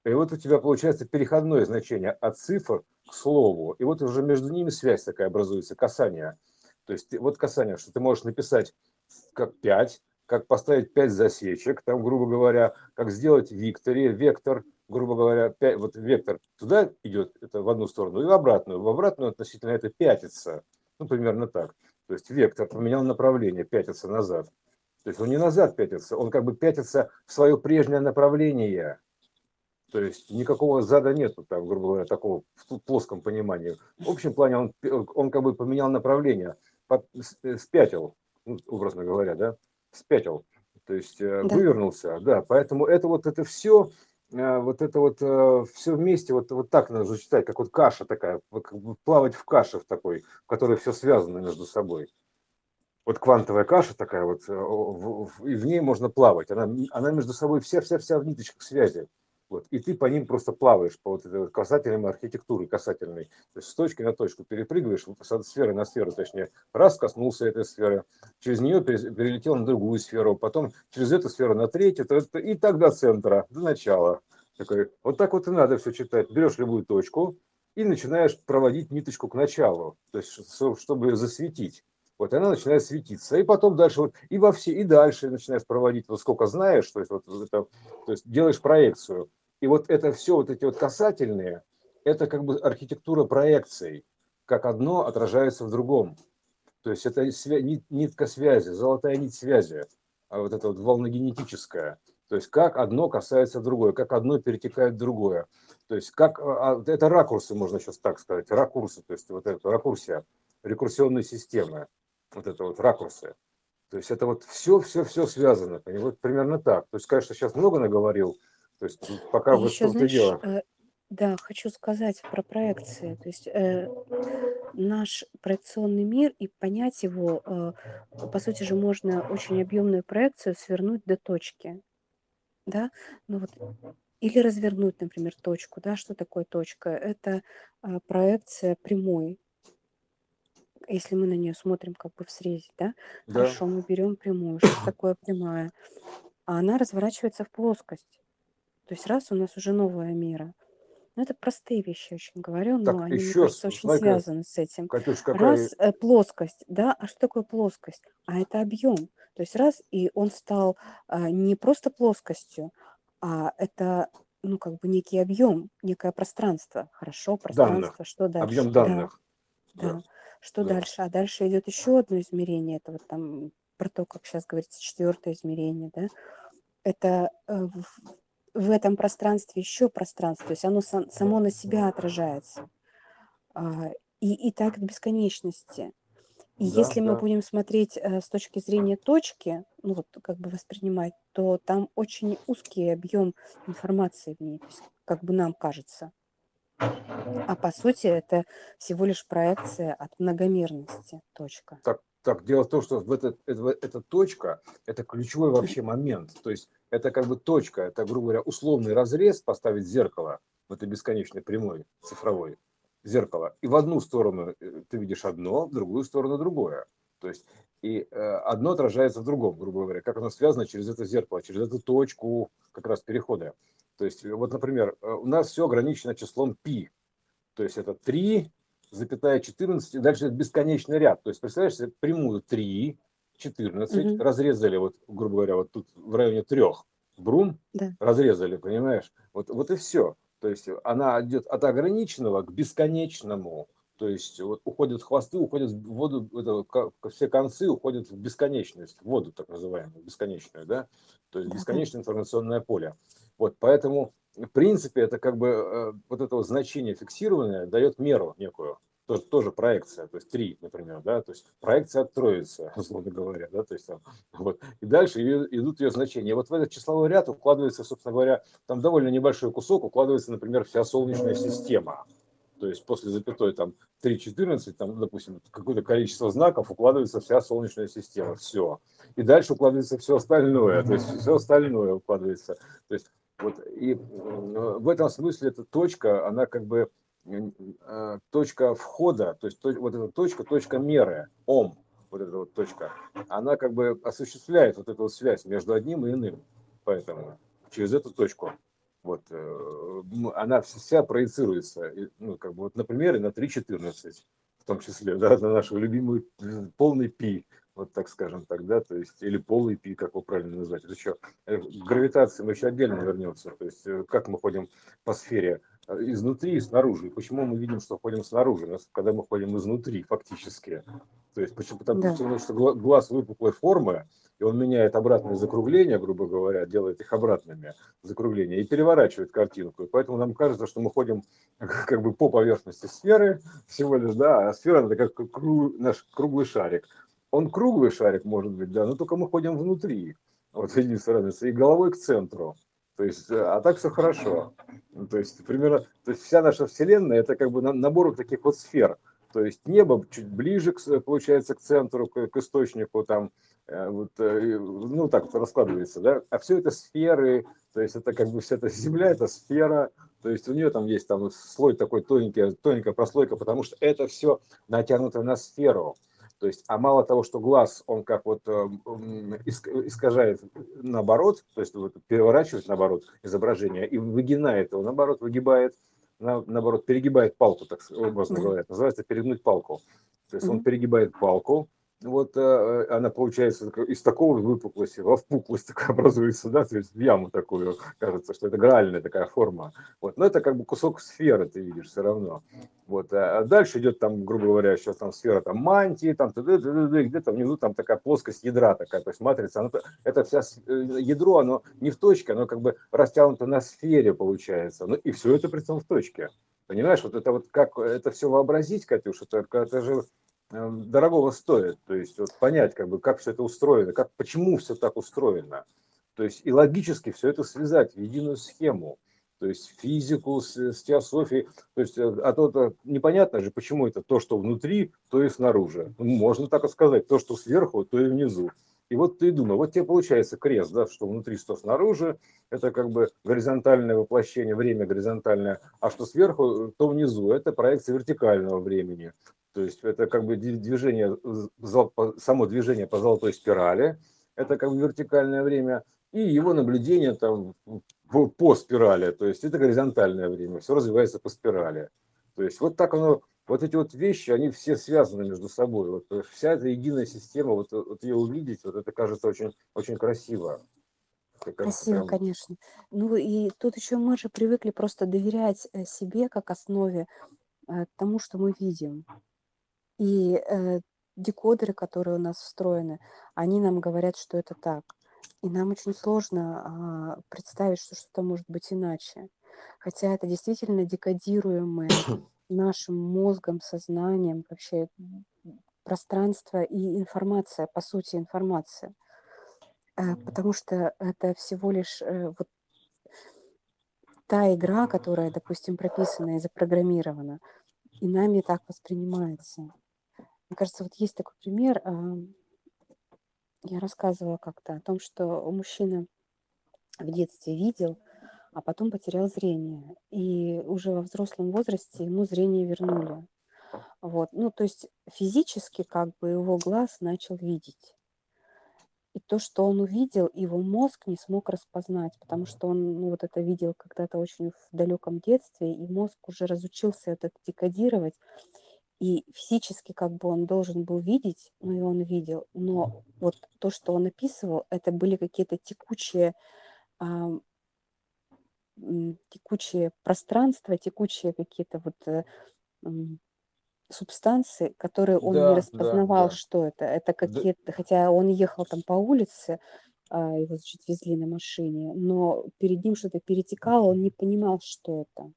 И вот у тебя получается переходное значение от цифр к слову. И вот уже между ними связь такая образуется, касание. То есть вот касание, что ты можешь написать как 5, как поставить 5 засечек, там, грубо говоря, как сделать викторе, вектор, грубо говоря, 5, вот вектор туда идет, это в одну сторону, и в обратную. В обратную относительно это пятится. Ну, примерно так. То есть вектор поменял направление, пятится назад. То есть он не назад пятится, он как бы пятится в свое прежнее направление. То есть никакого зада нету, там, грубо говоря, такого в плоском понимании. В общем плане он, он как бы поменял направление, под, э, спятил, ну, образно говоря, да, спятил. То есть э, да. вывернулся, да. Поэтому это вот это все вот это вот э, все вместе, вот, вот так нужно читать, как вот каша такая, как бы плавать в каше в такой, в которой все связано между собой. Вот квантовая каша такая вот, э, и в ней можно плавать. Она, она между собой вся-вся-вся в ниточках связи. Вот, и ты по ним просто плаваешь, по вот этой вот касательной архитектуры, касательной. То есть с точки на точку перепрыгиваешь, с сферы на сферу, точнее, раз коснулся этой сферы, через нее перелетел на другую сферу, потом через эту сферу на третью, и так до центра, до начала. Такой, вот так вот и надо все читать. Берешь любую точку и начинаешь проводить ниточку к началу, то есть чтобы ее засветить. Вот она начинает светиться. И потом дальше вот и во все, и дальше начинаешь проводить, вот сколько знаешь, то есть, вот это, то есть делаешь проекцию. И вот это все, вот эти вот касательные, это как бы архитектура проекций, как одно отражается в другом. То есть это нитка связи, золотая нить связи, а вот это вот волногенетическая. То есть как одно касается другое, как одно перетекает в другое. То есть как а, а, это ракурсы, можно сейчас так сказать, ракурсы, то есть вот это ракурсия, рекурсионной системы, вот это вот ракурсы. То есть это вот все, все, все связано. Вот примерно так. То есть, конечно, сейчас много наговорил, то есть пока вот Еще, знаешь, дело. Э, да, хочу сказать про проекции. То есть э, наш проекционный мир и понять его, э, по сути же, можно очень объемную проекцию свернуть до точки. Да? Ну вот, или развернуть, например, точку. Да? Что такое точка? Это э, проекция прямой. Если мы на нее смотрим как бы в срезе, да? Да. Хорошо, мы берем прямую. Что такое прямая? А она разворачивается в плоскость. То есть раз у нас уже новая мера. Ну, это простые вещи очень говорю, но Так, они, мне еще, кажется, очень смотри, связаны с этим. Катюш, какая... Раз э, плоскость, да, а что такое плоскость? А это объем. То есть раз, и он стал а, не просто плоскостью, а это, ну, как бы некий объем, некое пространство. Хорошо, Данных. пространство, что дальше? Объем Да, данных. Да, да. Что да. дальше? А дальше идет еще одно измерение. Это вот там про то, как сейчас говорится, четвертое измерение, да. Это э, в, этом пространстве еще пространство, то есть оно сам- само на себя отражается. А, И, и так до бесконечности. И Да, если мы да. будем смотреть э, с точки зрения точки, ну вот как бы воспринимать, то там очень узкий объем информации в ней, то есть как бы нам кажется. А по сути это всего лишь проекция от многомерности. Точка. Так, так, дело в том, что в этот, это- эта точка – это ключевой вообще момент. То есть это как бы точка, это, грубо говоря, условный разрез поставить зеркало в этой бесконечной прямой цифровой зеркало. И в одну сторону э, ты видишь одно, в другую сторону другое. То есть и э, одно отражается в другом, грубо говоря, как оно связано через это зеркало, через эту точку как раз перехода. То есть вот, например, э, у нас все ограничено числом π. То есть это 3, запятая 14, и дальше это бесконечный ряд. То есть, представляешь себе прямую 3, 14, Мгм. разрезали, вот, грубо говоря, вот тут в районе трех брун, Да. разрезали, понимаешь? Вот, вот и все. То есть она идет от ограниченного к бесконечному. То есть вот уходят хвосты, уходят в воду, это, все концы уходят в бесконечность, в воду так называемую, бесконечную, да? То есть бесконечное информационное поле. Вот, поэтому, в принципе, это как бы э, вот это вот значение фиксированное дает меру некую, тоже, тоже проекция, то есть три, например, да, то есть проекция от троицы, условно говоря, да, то есть там, вот, и дальше идут ее значения. Вот в этот числовой ряд укладывается, собственно говоря, там довольно небольшой кусок, укладывается, например, вся Солнечная система, то есть после запятой там 3.14, там, допустим, какое-то количество знаков укладывается вся Солнечная система, все. И дальше укладывается все остальное, то есть все остальное укладывается. То есть вот и э, в этом смысле эта точка, она как бы точка входа, то есть вот эта точка, точка меры, ом, вот эта вот точка, она как бы осуществляет вот эту вот связь между одним и иным. Поэтому через эту точку вот, э, она вс- вся проецируется, и, ну, как бы вот на примере на 3.14, в том числе, да, на нашу любимую э, полный пи, вот так скажем так, да, то есть, или полый пи, как его правильно назвать. Это еще э, к гравитации мы еще отдельно вернемся, то есть, э, как мы ходим по сфере э, изнутри и снаружи, и почему мы видим, что ходим снаружи, когда мы ходим изнутри фактически. То есть, почему, потому, Да. потому что гла- глаз выпуклой формы, и он меняет обратные закругления, грубо говоря, делает их обратными, закругления, и переворачивает картинку. И поэтому нам кажется, что мы ходим как бы по поверхности сферы всего лишь, да, а сфера это как кру- наш круглый шарик. Он круглый шарик, может быть, да, но только мы ходим внутри. Вот единственная разница. И головой к центру. То есть, э, а так все хорошо. Ну, То есть, примерно, то есть вся наша Вселенная это как бы на- набор таких вот сфер. То есть небо чуть ближе, к, получается, к центру, к, к источнику, там, э, вот, э, ну, так вот раскладывается, да. А все это сферы, то есть это как бы вся эта Земля, это сфера, то есть у нее там есть там слой такой тоненький, тоненькая прослойка, потому что это все натянуто на сферу. То есть, а мало того, что глаз, он как вот э, искажает наоборот, то есть вот переворачивает наоборот изображение и выгинает его, наоборот, выгибает, на- наоборот, перегибает палку, так образно говоря. Называется перегнуть палку. То есть он перегибает палку, вот э, она получается из такого выпуклости во впуклость такая образуется, да, то есть в яму такую, кажется, что это гральная такая форма. Вот, но это как бы кусок сферы, ты видишь все равно. Вот, а а дальше идет там, грубо говоря, сейчас там сфера там мантии, там где-то внизу там такая плоскость ядра такая, то есть матрица, она, это вся э, ядро, оно не в точке, оно как бы растянуто на сфере получается. Ну и все это при том в точке. Понимаешь, вот это вот как это все вообразить, Катюша, это, это же э, дорогого стоит. То есть вот понять, как бы, как все это устроено, как, почему все так устроено. То есть и логически все это связать в единую схему. То есть физику с, с теософией. То есть, э, а то -то непонятно же, почему это то, что внутри, то и снаружи. Ну, можно так и сказать, то, что сверху, то и внизу. И вот ты думаешь, вот тебе получается крест, да, что внутри, что снаружи, это как бы горизонтальное воплощение, время горизонтальное, а что сверху, то внизу, это проекция вертикального времени. То есть это как бы движение, само движение по золотой спирали, это как бы вертикальное время, и его наблюдение там по спирали, то есть это горизонтальное время, все развивается по спирали. То есть вот так оно, вот эти вот вещи, они все связаны между собой. Вот вся эта единая система, вот, вот ее увидеть, вот это кажется очень, очень красиво. Красиво, прям... конечно. Ну и тут еще мы же привыкли просто доверять э, себе как основе э, тому, что мы видим. И э, декодеры, которые у нас встроены, они нам говорят, что это так. И нам очень сложно э, представить, что что-то может быть иначе. Хотя это действительно декодируемое нашим мозгом, сознанием, вообще пространство и информация, по сути, информация. Э, потому что это всего лишь э, вот та игра, которая, допустим, прописана и запрограммирована, и нами так воспринимается. Мне кажется, вот есть такой пример, я рассказывала как-то о том, что мужчина в детстве видел, а потом потерял зрение. И уже во взрослом возрасте ему зрение вернули. Вот. Ну, то есть физически как бы его глаз начал видеть. И то, что он увидел, его мозг не смог распознать, потому что он ну, вот это видел когда-то очень в далеком детстве, и мозг уже разучился это декодировать. И физически как бы он должен был видеть, ну и он видел. Но вот то, что он описывал, это были какие-то текучие, а, текучие пространства, текучие какие-то вот э, субстанции, которые он не распознавал, да. что это. Это какие-то, да. хотя он ехал там по улице, а, его, значит, везли на машине, но перед ним что-то перетекало, он не понимал, что это.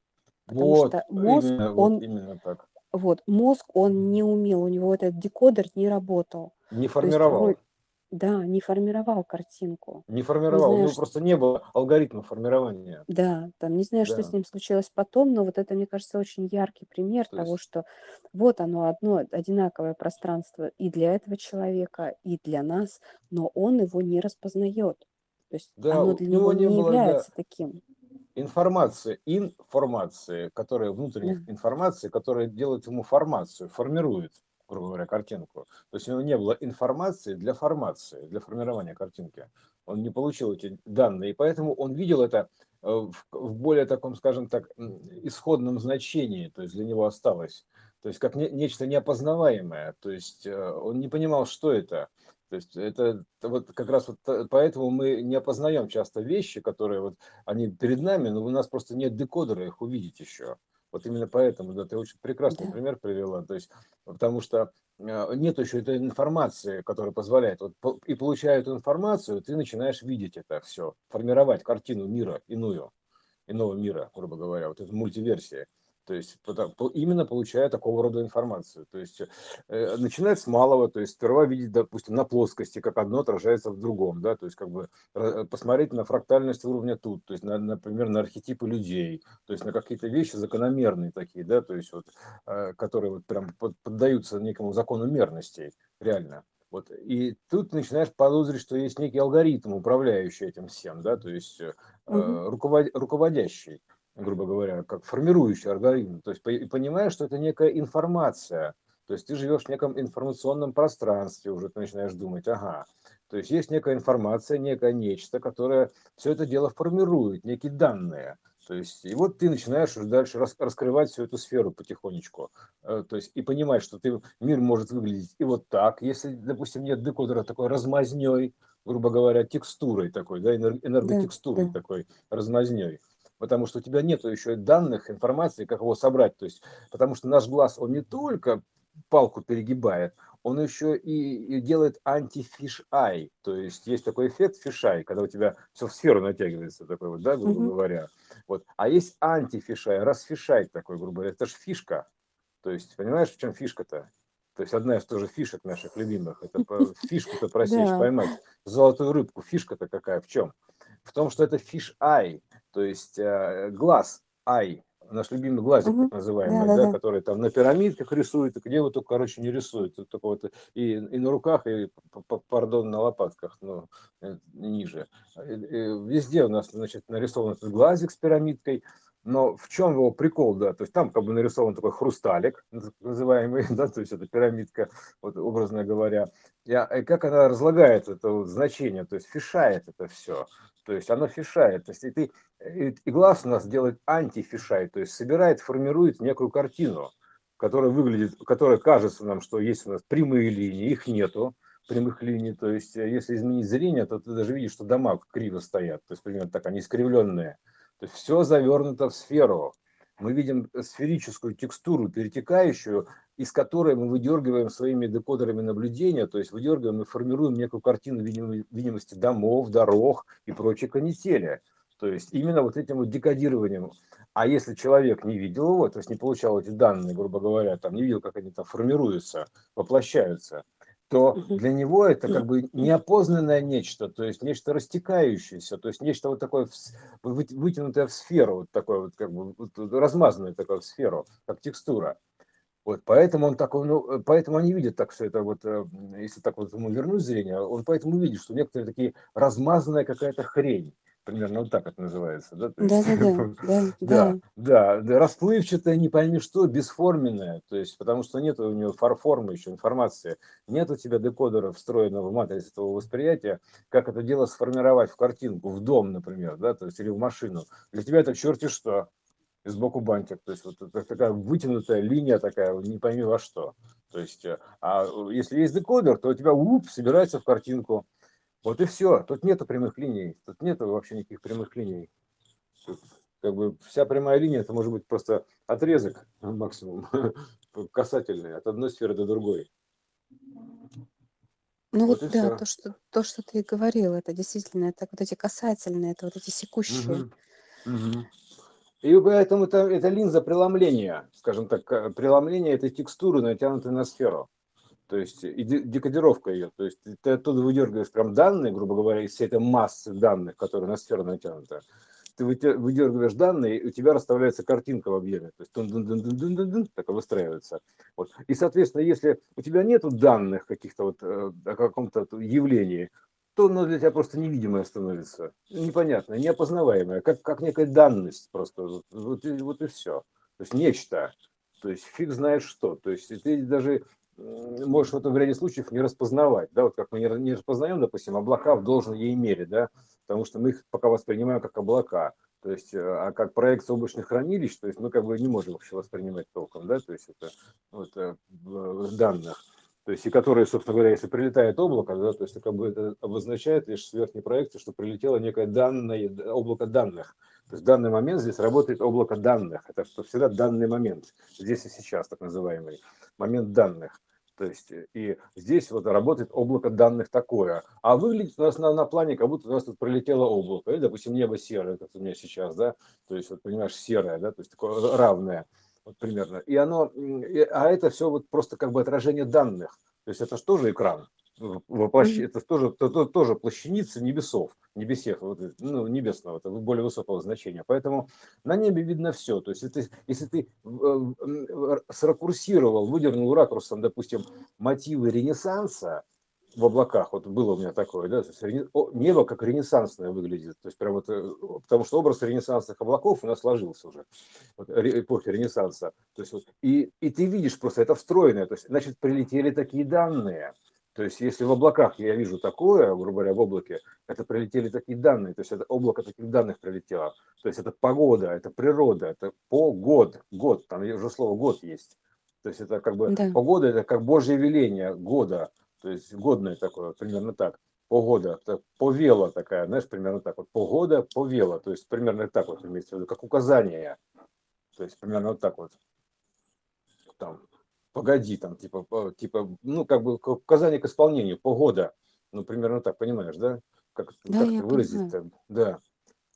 Потому вот, что мозг, именно, он, вот именно так. Вот, мозг он не умел, у него этот декодер не работал. Не формировал. есть, да, не формировал картинку. Не формировал, знаю, у него что... просто не было алгоритма формирования. Да, там не знаю, да. что с ним случилось потом, но вот это, мне кажется, очень яркий пример То того, есть... что вот оно одно одинаковое пространство и для этого человека, и для нас, но он его не распознает. То есть да, оно для него, него не, не было, является да. таким. Информация, информация, которая внутренняя да. информация, которая делает ему формацию, формирует грубо говоря, картинку. То есть у него не было информации для формации, для формирования картинки. Он не получил эти данные, и поэтому он видел это э, в более таком, скажем так, исходном значении, то есть для него осталось. То есть как не, нечто неопознаваемое. То есть э, он не понимал, что это. То есть это вот как раз вот э, поэтому мы не опознаем часто вещи, которые вот они перед нами, но у нас просто нет декодера их увидеть еще. Вот именно поэтому, да, ты очень прекрасный да. пример привела, то есть, потому что э, нет еще этой информации, которая позволяет, вот, и получая эту информацию, ты начинаешь видеть это все, формировать картину мира иную, иного мира, грубо говоря, вот эту мультиверсия. То есть именно получая такого рода информацию. То есть э, начинает с малого, то есть сперва видеть, допустим, на плоскости, как одно отражается в другом, да, то есть как бы э, посмотреть на фрактальность уровня тут, то есть, на, например, на архетипы людей, то есть на какие-то вещи закономерные такие, да, то есть вот, э, которые вот прям поддаются некому закону мерностей, реально. Вот. И тут начинаешь подозрить, что есть некий алгоритм, управляющий этим всем, да, то есть э, руковод, руководящий грубо говоря, как формирующий организм. То есть понимаешь, что это некая информация. То есть ты живешь в неком информационном пространстве, уже ты начинаешь думать, ага. То есть есть некая информация, некое нечто, которое все это дело формирует, некие данные. То есть, и вот ты начинаешь уже дальше раскрывать всю эту сферу потихонечку. Э, то есть, и понимать, что ты, мир может выглядеть и вот так, если, допустим, нет декодера такой размазней, грубо говоря, текстурой такой, да, энерготекстурой да, да. такой, размазней потому что у тебя нет еще данных, информации, как его собрать. То есть, потому что наш глаз, он не только палку перегибает, он еще и, и делает анти- fisheye. То есть есть такой эффект fisheye, когда у тебя все в сферу натягивается, такой вот, да, грубо mm-hmm. говоря. Вот. А есть анти- fisheye, рас fisheye такой, грубо говоря. Это же фишка. То есть, понимаешь, в чем фишка-то? То есть одна из тоже фишек наших любимых. Это фишку-то просишь поймать. Золотую рыбку. Фишка-то какая? В чем? В том, что это fisheye то есть э, глаз, ай, наш любимый глазик, угу. так называемый, да, да, да, который там на пирамидках рисует, где вот только, короче, не рисует. Тут только вот и, и на руках, и, пардон, на лопатках, но э, ниже. Везде у нас, значит, нарисован этот глазик с пирамидкой. Но в чем его прикол, да, то есть там как бы нарисован такой хрусталик, называемый, да, то есть это пирамидка, вот образно говоря, и, и как она разлагает это вот значение, то есть фишает это все, то есть оно фишает, то есть и, ты, и глаз у нас делает антифишай, то есть собирает, формирует некую картину, которая выглядит, которая кажется нам, что есть у нас прямые линии, их нету, прямых линий, то есть э, если изменить зрение, то ты даже видишь, что дома криво стоят, то есть примерно так, они искривленные, то есть все завернуто в сферу. Мы видим сферическую текстуру, перетекающую, из которой мы выдергиваем своими декодерами наблюдения, то есть выдергиваем и формируем некую картину видимости домов, дорог и прочей канители. То есть именно вот этим вот декодированием. А если человек не видел его, то есть не получал эти данные, грубо говоря, там не видел, как они там формируются, воплощаются, то для него это как бы неопознанное нечто, то есть нечто растекающееся, то есть нечто вот такое вытянутое в сферу, вот такое вот как бы вот размазанное такое в сферу, как текстура. Вот, поэтому он такой, ну, поэтому они видят так все это вот, э, если так вот ему вернуть зрение, он поэтому видит, что некоторые такие размазанная какая-то хрень примерно вот так это называется, да? Да, да, да, да, да, да, да, расплывчатое, не пойми что, бесформенное, то есть, потому что нет у него формы еще, информации, нет у тебя декодера встроенного в матрицу этого восприятия, как это дело сформировать в картинку, в дом, например, да, то есть, или в машину. Для тебя это черти что, и сбоку бантик, то есть, вот такая вытянутая линия такая, не пойми во что. То есть, э, а если есть декодер, то у тебя уп, собирается в картинку, вот и все. Тут нету прямых линий. Тут нету вообще никаких прямых линий. Тут как бы вся прямая линия это может быть просто отрезок максимум касательный от одной сферы до другой. Ну вот, вот да, то что, то, что ты говорил, это действительно, это вот эти касательные, это вот эти секущие. Угу. Угу. И поэтому это, это линза преломления, скажем так, э, преломление этой текстуры, натянутой на сферу то есть и декодировка ее, то есть ты оттуда выдергиваешь прям данные, грубо говоря, из всей этой массы данных, которые на сферу натянуты, ты выдергиваешь данные, и у тебя расставляется картинка в объеме, то есть дун -дун -дун -дун -дун -дун -дун, так выстраивается. Вот. И, соответственно, если у тебя нет данных каких-то вот э, о каком-то явлении, то оно для тебя просто невидимое становится, непонятное, неопознаваемое, как, как некая данность просто, вот, вот, и, вот и все. То есть нечто, то есть фиг знает что. То есть ты даже можешь в этом ряде случаев не распознавать, да, вот как мы не, распознаем, допустим, облака в должной мере, да, потому что мы их пока воспринимаем как облака, то есть, э, а как проекция облачных хранилищ, то есть мы как бы не можем вообще воспринимать толком, да, то есть это вот, э, данных, то есть и которые, собственно говоря, если прилетает облако, да, то есть как бы это обозначает лишь с верхней проекции, что прилетело некое данное облако данных, то есть данный момент здесь работает облако данных, это что всегда данный момент, здесь и сейчас так называемый момент данных. То есть э, и здесь вот работает облако данных такое. А выглядит у нас на, на плане, как будто у нас тут пролетело облако. И, допустим, небо серое, как у меня сейчас, да. То есть, вот понимаешь, серое, да, то есть такое равное, вот примерно. И оно, и, а это все вот просто как бы отражение данных. То есть это же тоже экран воплощ... это тоже, это тоже плащаница небесов, небесех, вот, ну, небесного, это более высокого значения. Поэтому на небе видно все. То есть, если ты, если ты э, сракурсировал, выдернул ракурсом, допустим, мотивы Ренессанса в облаках, вот было у меня такое, да, то есть небо как ренессансное выглядит, то есть прям вот, э, потому что образ ренессансных облаков у нас сложился уже, вот, эпохи Ренессанса, то есть вот, и, и ты видишь просто это встроенное, то есть, значит, прилетели такие данные, то есть, если в облаках я вижу такое, грубо говоря, в облаке, это прилетели такие данные, то есть это облако таких данных прилетело. То есть это погода, это природа, это погод, год, там уже слово год есть. То есть это как бы да. погода, это как Божье веление года, то есть годное такое, примерно так. Погода, это повела такая, знаешь, примерно так вот. Погода, повела, то есть примерно так вот имеется в виду, как указание. То есть примерно вот так вот. Там погоди, там, типа, типа, ну, как бы указание к исполнению, погода, ну, примерно так, понимаешь, да? Как, да, как выразить -то? Да.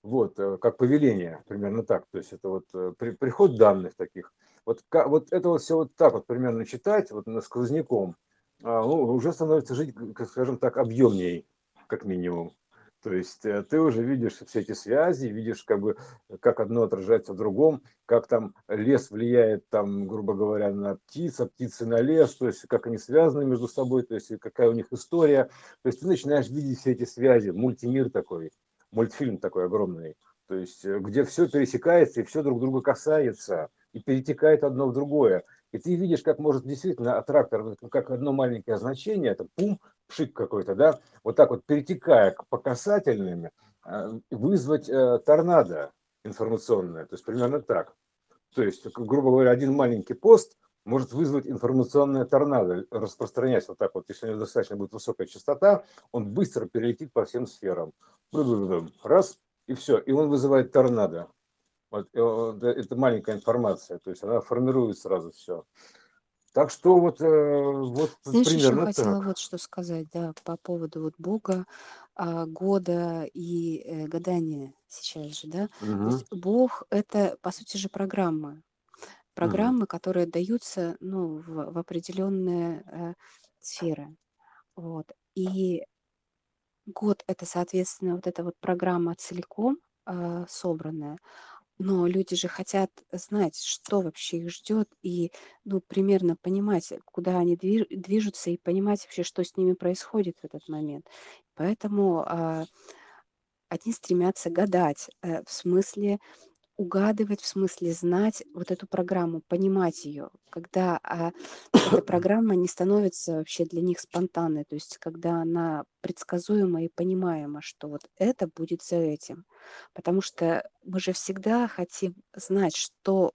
Вот, э, как повеление, примерно так. То есть это вот э, при, приход данных таких. Вот, вот это вот все вот так вот примерно читать, вот на сквозняком, а, ну, уже становится жить, скажем так, объемней, как минимум. То есть э, ты уже видишь все эти связи, видишь, как бы, как одно отражается в другом, как там лес влияет, там, грубо говоря, на птиц, а птицы на лес, то есть как они связаны между собой, то есть какая у них история. То есть ты начинаешь видеть все эти связи, мультимир такой, мультфильм такой огромный. то есть э, где все пересекается и все друг друга касается, и перетекает одно в другое. И ты видишь, как может действительно трактор, как одно маленькое значение, это пум, пшик какой-то, да, вот так вот перетекая по касательными, э, вызвать э, торнадо информационное, то есть примерно так. То есть, грубо говоря, один маленький пост может вызвать информационное торнадо, распространяясь вот так вот, если у него достаточно будет высокая частота, он быстро перелетит по всем сферам. Раз, и все, и он вызывает торнадо. Вот, это маленькая информация, то есть она формирует сразу все. Так что вот, э, вот Знаешь, еще примерно хотела так. вот что сказать, да, по поводу вот Бога, а, года и э, гадания сейчас же, да. То Угу, есть Бог это по сути же программы, угу. программы, которые даются, ну, в, в определенные э, сферы, вот. И год это, соответственно, вот эта вот программа целиком а, собранная. Но люди же хотят знать, что вообще их ждет, и ну, примерно понимать, куда они движ- движутся, и понимать вообще, что с ними происходит в этот момент. Поэтому а, одни стремятся гадать, э, в смысле угадывать, в смысле знать вот эту программу, понимать ее, когда а, эта программа не становится вообще для них спонтанной, то есть когда она предсказуема и понимаема, что вот это будет за этим. Потому что мы же всегда хотим знать, что,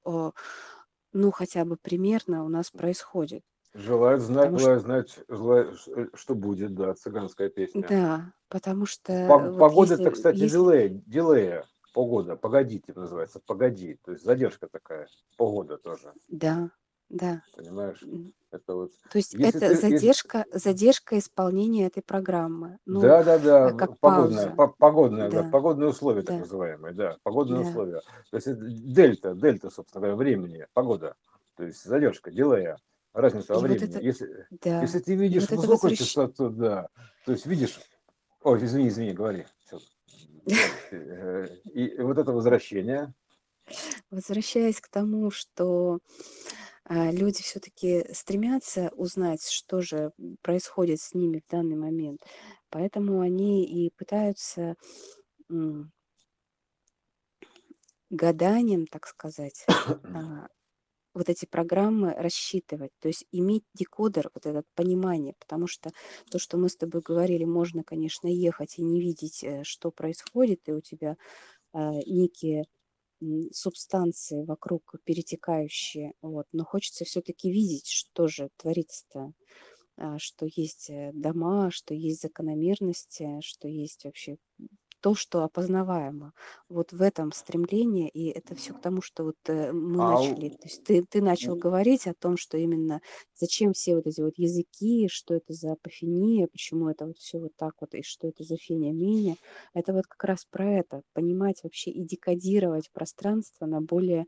ну, хотя бы примерно у нас происходит. Желают знать, Потому что, желают знать, желают, э, что будет, да, цыганская песня. да, потому что По- вот Погода это, если, кстати, если, дилей, дилея, погода, погодите называется, погоди, то есть задержка такая, погода тоже, да, да, понимаешь? Это вот, То есть если это ты, если, задержка, задержка исполнения этой программы. Ну, Да, да, да, э, как погодная, пауза. по- погодная, да, Да, погодные условия так да, называемые, да, погодные да. условия. То есть это дельта, дельта, собственно говоря, времени, погода, то есть задержка, дилея, разница во И вот времени. это, Если, если да. ты И видишь вот высокую возвращ... частоту, да, то есть видишь, ой, извини, извини, говори. Э, И вот это возвращение, Возвращаясь к тому, что а, люди все-таки стремятся узнать, что же происходит с ними в данный момент. Поэтому они и пытаются гаданием, так сказать, а, вот эти программы рассчитывать, то есть иметь декодер, вот это понимание, потому что то, что мы с тобой говорили, можно, конечно, ехать и не видеть, э, что происходит, и у тебя а, некие субстанции вокруг перетекающие, вот, но хочется все-таки видеть, что же творится-то, а, что есть э, дома, что есть закономерности, что есть вообще то, что опознаваемо. Вот в этом стремление, и это все к тому, что вот э, мы а начали, то есть ты, ты начал говорить о том, что именно зачем все вот эти вот языки, что это за апофения, почему это вот все вот так вот, и что это за фения Это вот как раз про это, понимать вообще и декодировать пространство на более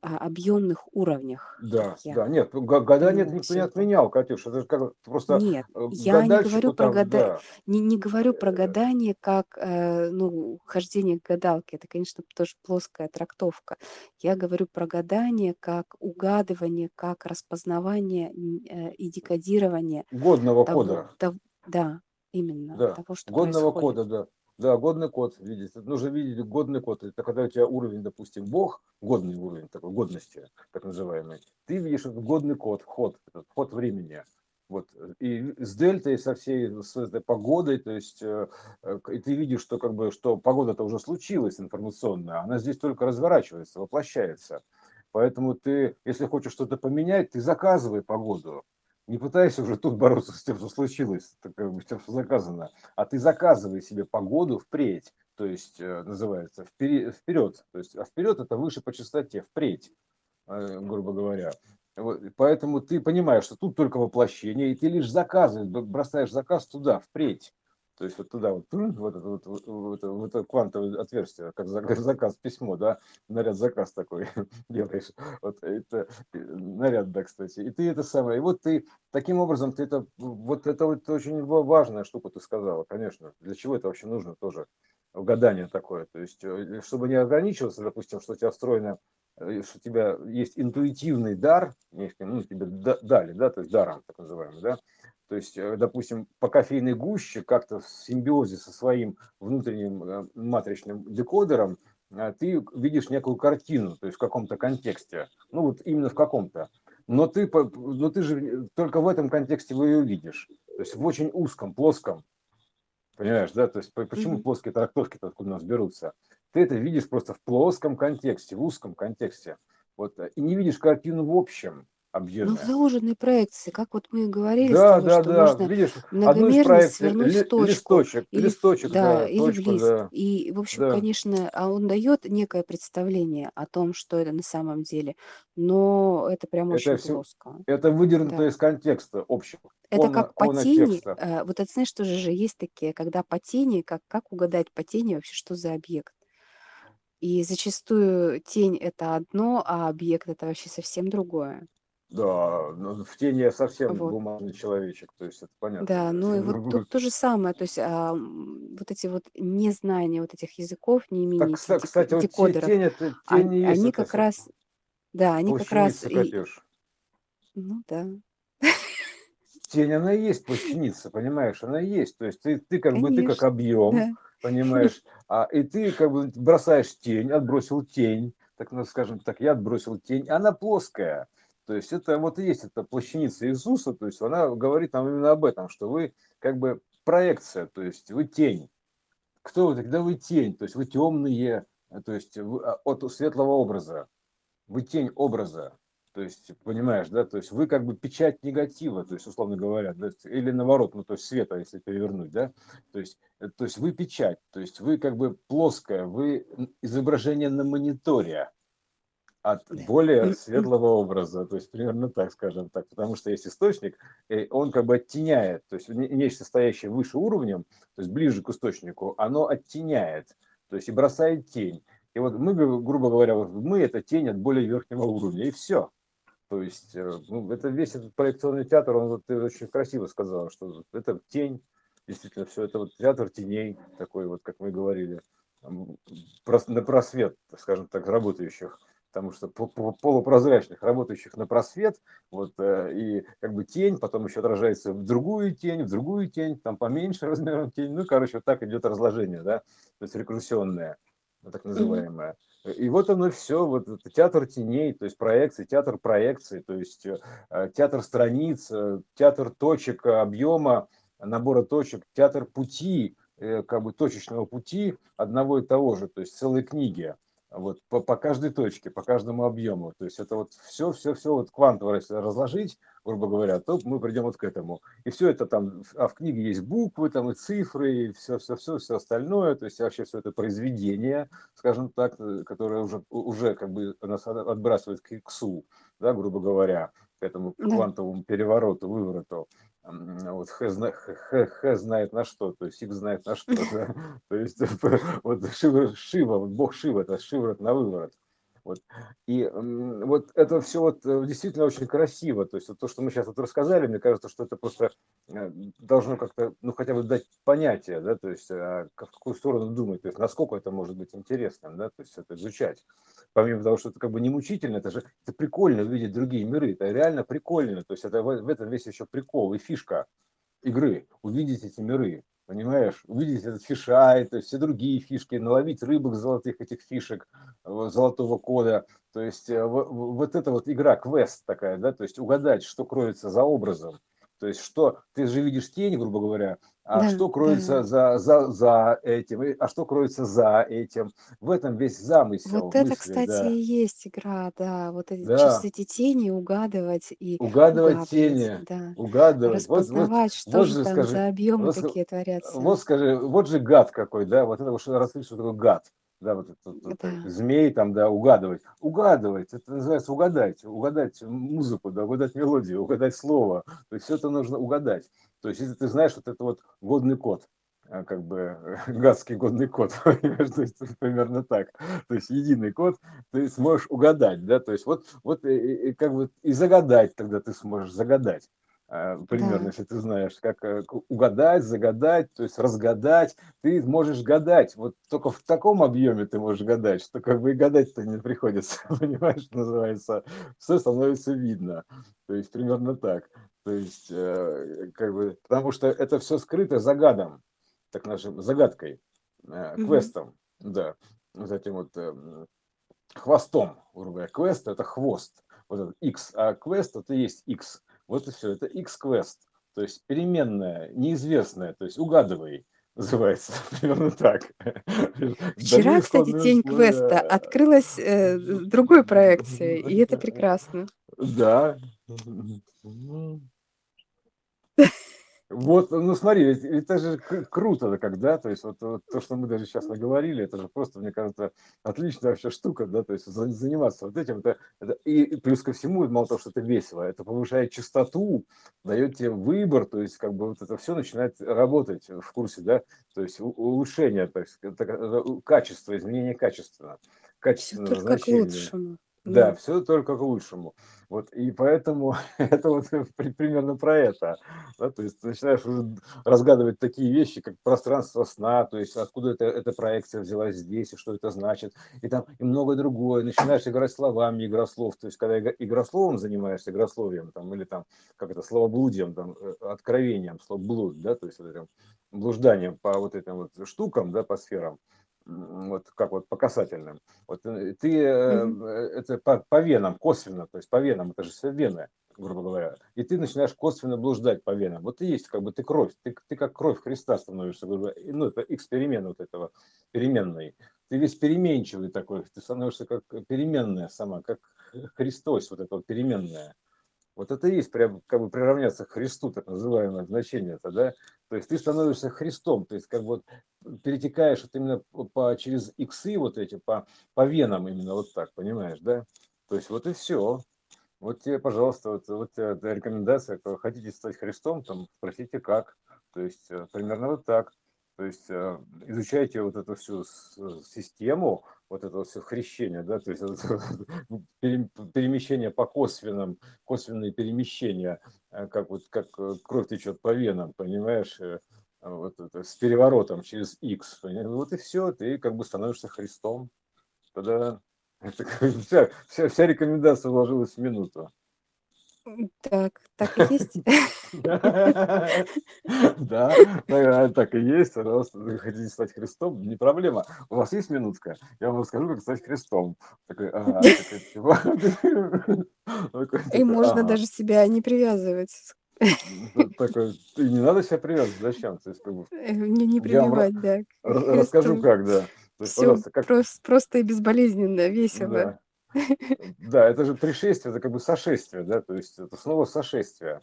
объемных уровнях, да, я да, нет, это понимаю никто не отменял, Катюш, это же как просто Нет, э, я не говорю про там, гада... да, не, не говорю про э, гадание как э, ну, хождение к гадалке. Это, конечно, тоже плоская трактовка. Я говорю про гадание как угадывание, как распознавание и декодирование годного того, кода, того, да, именно Да, того, что годного происходит. кода, да. Да, годный код видеть. Нужно видеть годный код. Это когда у тебя уровень, допустим, Бог, годный уровень такой годности, так называемый. Ты видишь этот годный код, ход, этот ход времени. Вот. И с дельтой, со всей с этой погодой, то есть, э, э, и ты видишь, что как бы, что погода-то уже случилась информационная, она здесь только разворачивается, воплощается. Поэтому ты, если хочешь что-то поменять, ты заказывай погоду. Не пытайся уже тут бороться с тем, что случилось, бы, с тем, что заказано, а ты заказывай себе погоду впредь, то есть э, называется вперед, то есть а вперед это выше по частоте, впредь, э, грубо говоря. Вот, поэтому ты понимаешь, что тут только воплощение, и ты лишь заказываешь, бросаешь заказ туда, впредь. То есть вот туда вот, вот это, вот, вот, вот это, квантовое отверстие, как за- как заказ письмо, да, наряд заказ такой делаешь. Вот это э, наряд, да, кстати. И ты это самое, и вот ты таким образом, ты это, вот это вот очень ва- важная штука ты сказала, конечно. Для чего это вообще нужно тоже? Гадание такое. То есть, э, чтобы не ограничиваться, допустим, что у тебя встроена э, что у тебя есть интуитивный дар, ну, тебе дали, да, то есть даром, так называемый, да, то есть, э, допустим, по кофейной гуще как-то в симбиозе со своим внутренним э, матричным декодером а, ты видишь некую картину, то есть в каком-то контексте, ну вот именно в каком-то. Но ты, но ты же только в этом контексте вы ее видишь, то есть в очень узком, плоском, понимаешь, да? То есть почему mm-hmm. плоские трактовки откуда у нас берутся? Ты это видишь просто в плоском контексте, в узком контексте, вот и не видишь картину в общем. Ну, в заложенной проекции, как вот мы и говорили с Да, тобой, да, что да. можно Видишь, одну из многомерно проекций, свернуть в ли- точку листочек, или в, листочек, да, да, или в точку, лист. да, И, в общем, да. конечно, а он дает некое представление о том, что это на самом деле, но это прям Это очень все, плоско. это выдернуто Да. из контекста общего, Это он, как по тени, э, вот это знаешь, тоже же есть такие, когда по тени, как, как угадать по тени вообще, что за объект. И зачастую тень это одно, а объект это вообще совсем другое. Да, но в тени я совсем Вот. бумажный человечек, то есть это понятно. Да, ну и вот тут то же самое, то есть а, м, вот эти вот незнания вот этих языков, не Так, имени кста- этих кстати, деко- вот те- декодеров, тень, это, тень и есть они это как раз, да, они как раз, плащаница и, ну да, Тень, она и есть плащаница, понимаешь, она и есть. То есть ты, ты как бы, ты как конечно, объем, да. понимаешь, а, и ты как бы бросаешь тень, отбросил тень, так ну, скажем так, я отбросил тень, она плоская. То есть это вот и есть эта плащаница Иисуса, то есть она говорит нам именно об этом, что вы как бы проекция, то есть вы тень. Кто вы? Тогда вы тень, то есть вы темные, то есть вы, а, от светлого образа, вы тень образа. То есть, понимаешь, да, то есть вы как бы печать негатива, то есть, условно говоря, да, или наоборот, ну, то есть света, если перевернуть, да, то есть, э, то есть вы печать, то есть вы как бы плоская, вы изображение на мониторе от более светлого образа, то есть примерно так, скажем так, потому что есть источник, и он как бы оттеняет, то есть не- нечто стоящее выше уровнем, то есть ближе к источнику, оно оттеняет, то есть и бросает тень. И вот мы, гру- грубо говоря, мы это тень от более верхнего уровня, и все. То есть, э, ну, это весь этот проекционный театр, он вот ты очень красиво сказал, что это тень, действительно, все это вот театр теней, такой вот, как мы говорили, на просвет, скажем так, работающих, потому что по- по- полупрозрачных, работающих на просвет, вот, э, и как бы тень, потом еще отражается в другую тень, в другую тень, там поменьше размером тень, ну, короче, вот так идет разложение, да, то есть рекурсионное, ну, так называемое. И вот оно все, вот это театр теней, то есть проекции, театр проекций, то есть э, театр страниц, э, театр точек объема, набора точек, театр пути, как бы точечного пути одного и того же, то есть целой книги, вот по, по каждой точке, по каждому объему. То есть это вот все, все, все вот квантово, если разложить, грубо говоря, то мы придем вот к этому. И все это там, а в книге есть буквы, там и цифры, и все, все, все, все остальное, то есть вообще все это произведение, скажем так, э, которое уже, уже как бы нас от- отбрасывает к иксу, да, грубо говоря, к этому квантовому перевороту, вывороту. Вот Х, зна- Х- Х- Х знает на что, то есть Х знает на что, да. То есть вот Шива, Шива, бог Шива, это Шиворот на выворот. Вот. И вот это все вот э, действительно очень красиво. То есть вот то, что мы сейчас вот рассказали, мне кажется, что это просто э, должно как-то, ну, хотя бы дать понятие, да, то есть а, в какую сторону думать, то есть насколько это может быть интересным, да, то есть это изучать. Помимо того, что это как бы не мучительно, это же это прикольно увидеть другие миры, это реально прикольно, то есть это в этом весь еще прикол и фишка игры, увидеть эти миры, понимаешь, увидеть этот фишай, то есть все другие фишки, наловить рыбок золотых этих фишек, э, золотого кода, то есть э, вот эта вот игра, квест такая, да, то есть угадать, что кроется за образом, то есть что, ты же видишь тень, грубо говоря, а Да, что да. кроется за, за, за этим, а что кроется за этим, в этом весь замысел Вот это, мысли, кстати, да, и есть игра, да, вот эти, через да, эти тени угадывать и угадывать угадывать, тени, да, угадывать, вот, вот, распознавать, что вот же там скажи, за объемы вот, такие творятся. вот скажи, вот же гад какой, да, вот это вот что раскрыть, что такое гад, да, вот это, вот это змей там, да, угадывать, угадывать, это называется угадать, угадать музыку, да, угадать мелодию, угадать слово, то есть все это нужно угадать, то есть если ты знаешь вот это вот годный код, а, как бы гадский годный код, то есть примерно так, то есть единый код, ты сможешь угадать, да, то есть вот, вот и- и как бы и загадать тогда ты сможешь загадать, э, примерно, если ты знаешь, как э, угадать, загадать, то есть разгадать. Ты можешь гадать, вот только в таком объеме ты можешь гадать, что как бы и гадать-то не приходится, понимаешь, что называется, все становится видно. То есть примерно так. То есть, как бы, потому что это все скрыто загадом, так нашим загадкой, квестом, да, вот этим вот эм, хвостом, грубо говоря. Квест – это хвост, вот этот X, а квест – это есть X. Вот и все, это X-квест, то есть переменная, неизвестная, то есть угадывай, называется примерно так. Вчера, кстати, день квеста открылась э, другой проекцией, и это прекрасно. Да. Вот, ну смотри, ведь, это же круто, когда, то есть вот, вот то, что мы даже сейчас наговорили, это же просто, мне кажется, отличная вообще штука, да, то есть заниматься вот этим, это, это и плюс ко всему, мало того, что это весело, это повышает частоту, дает тебе выбор, то есть как бы вот это все начинает работать в курсе, да, то есть улучшение, то есть это, качество, изменение качества, качественного Все только к лучшему. Да, все только к лучшему. Вот, и поэтому это вот примерно про это. Да, то есть ты начинаешь уже разгадывать такие вещи, как пространство сна, то есть откуда это, эта проекция взялась здесь, и что это значит, и там и многое другое. Начинаешь играть словами, игра слов. То есть когда игрословом занимаешься, игрословием, там, или там, как это, словоблудием, там, э, откровением, слово блуд, да, то есть вот этим блужданием по вот этим вот штукам, да, по сферам, вот как вот по касательным. Вот э, ты mm-hmm. это по, по венам косвенно, то есть по венам, это же все вены, грубо говоря, и ты начинаешь косвенно блуждать по венам. Вот ты есть как бы ты кровь, ты, ты как кровь Христа становишься, грубо говоря. ну это эксперимент вот этого переменной. Ты весь переменчивый такой, ты становишься как переменная сама, как Христос, вот это вот переменная. Вот это и есть прям как бы приравняться к Христу, так называемое значение это, да? То есть ты становишься Христом, то есть как бы вот перетекаешь вот именно по, через иксы вот эти, по, по венам именно вот так, понимаешь, да? То есть вот и все. Вот тебе, пожалуйста, вот, вот рекомендация, хотите стать Христом, там спросите как. То есть э, примерно вот так. То есть э, изучайте вот эту всю систему, вот это все хрещение, да, то есть перемещение по косвенным, косвенные перемещения, э, как вот как э, кровь течет по венам, понимаешь, вот это, с переворотом через X, вот и все, ты как бы становишься Христом. Тогда это, вся, вся, вся рекомендация вложилась в минуту. Так, так и есть. Да, так и есть. Пожалуйста, вы хотите стать Христом, не проблема. У вас есть минутка? Я вам расскажу, как стать Христом. Типа, и можно даже себя не привязывать. Такой, не надо себя привязывать, зачем? Э, не, не прививать, да. Расскажу, как, да. Все просто и безболезненно, весело. Да, это же пришествие, это как бы сошествие, да, то есть это снова сошествие.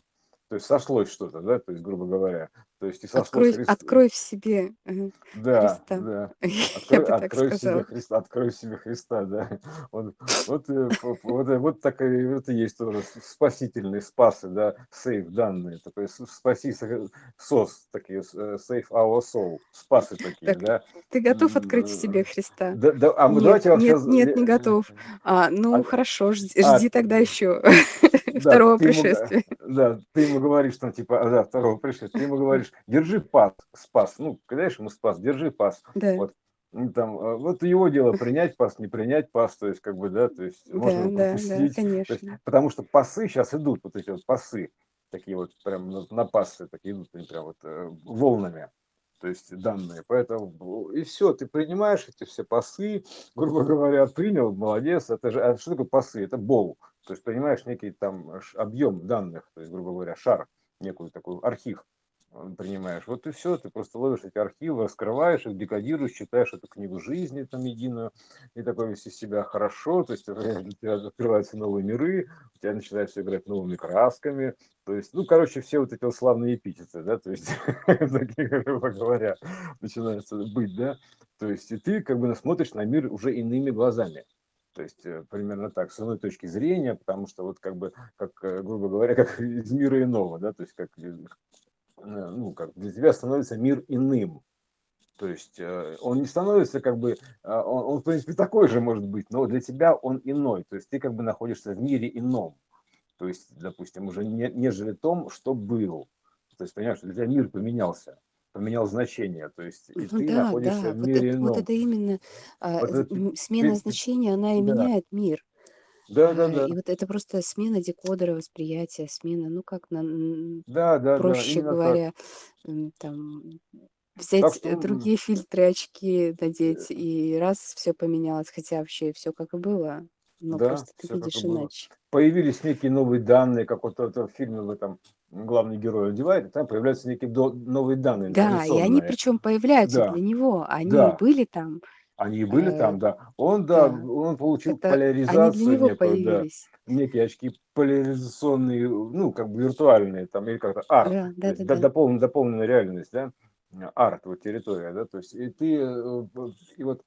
То есть сошлось что-то, да, то есть, грубо говоря. То есть и открой, Христ... открой в себе да, Христа. Да. Открой, открой, в себе Христа, открой в себе Христа, да. Вот, вот, э, вот, э, вот так и это есть тоже спасительные спасы, да, сейф данные, такой спаси сос, такие сейф our soul, спасы такие, так, да. Ты готов открыть в себе Христа? Да, да, а мы нет, давайте нет, сейчас... нет, не готов. А, ну, а, хорошо, жди, а, жди тогда еще да, второго пришествия. Ему, да, ты ему говоришь, что типа, да, второго пришествия, ты ему говоришь, держи пас, спас, ну, знаешь, ему спас, держи пас. Да. Вот. Ну, там, а, вот его дело принять пас, не принять пас, то есть, как бы, да, то есть, можно да, пропустить. Да, конечно. Есть, потому что пасы сейчас идут, вот эти вот пасы, такие вот прям на, на пасы, такие идут, они прям вот э, волнами то есть данные. Поэтому и все, ты принимаешь эти все пасы, грубо говоря, принял, молодец. Это же, а что такое пасы? Это бол. То есть принимаешь некий там объем данных, то есть, грубо говоря, шар, некую такой архив принимаешь. Вот и все, ты просто ловишь эти архивы, раскрываешь их, декодируешь, читаешь эту книгу жизни там единую, и такой весь из себя хорошо, то есть у тебя открываются новые миры, у тебя начинает все играть новыми красками, то есть, ну, короче, все вот эти вот славные эпитеты, да, то есть, такие, грубо говоря, начинаются быть, да, то есть, и ты как бы смотришь на мир уже иными глазами. То есть э, примерно так, с одной точки зрения, потому что вот как бы, как, э, грубо говоря, как из мира иного, да, то есть как Э, ну, как для тебя становится мир иным. То есть он не становится как бы, а, он, он в принципе такой же может быть, но для тебя он иной. То есть ты как бы находишься в мире ином. то есть, допустим, уже не, нежели том, что был. То есть, понимаешь, для тебя мир поменялся, поменял значение, то есть, и Ну ты да, находишься да, в вот мире вот ином. это именно а, Вот это, смена ты- значения, она и да, меняет мир. да, да, А, да, И вот это просто смена декодера восприятия, смена, ну как на, да, да, да, проще так. говоря, м, там Так взять что, э, м, другие фильтры, очки э, надеть, и раз все поменялось, хотя вообще все как и было, но да, просто ты видишь было. иначе. Появились некие новые данные, как вот в фильме в этом главный герой одевает, и там появляются некие до- новые данные Да, и они причем появляются Да, для него, они да, были там, они и были э, там, да. Он, да, да, он получил это они для поляризацию него некую, да, появились. некие очки поляризационные, ну, как бы виртуальные, там, или как-то арт, Да, да, есть да, да. дополненная, дополненная реальность, да, арт, вот территория, да, то есть и ты, э, и вот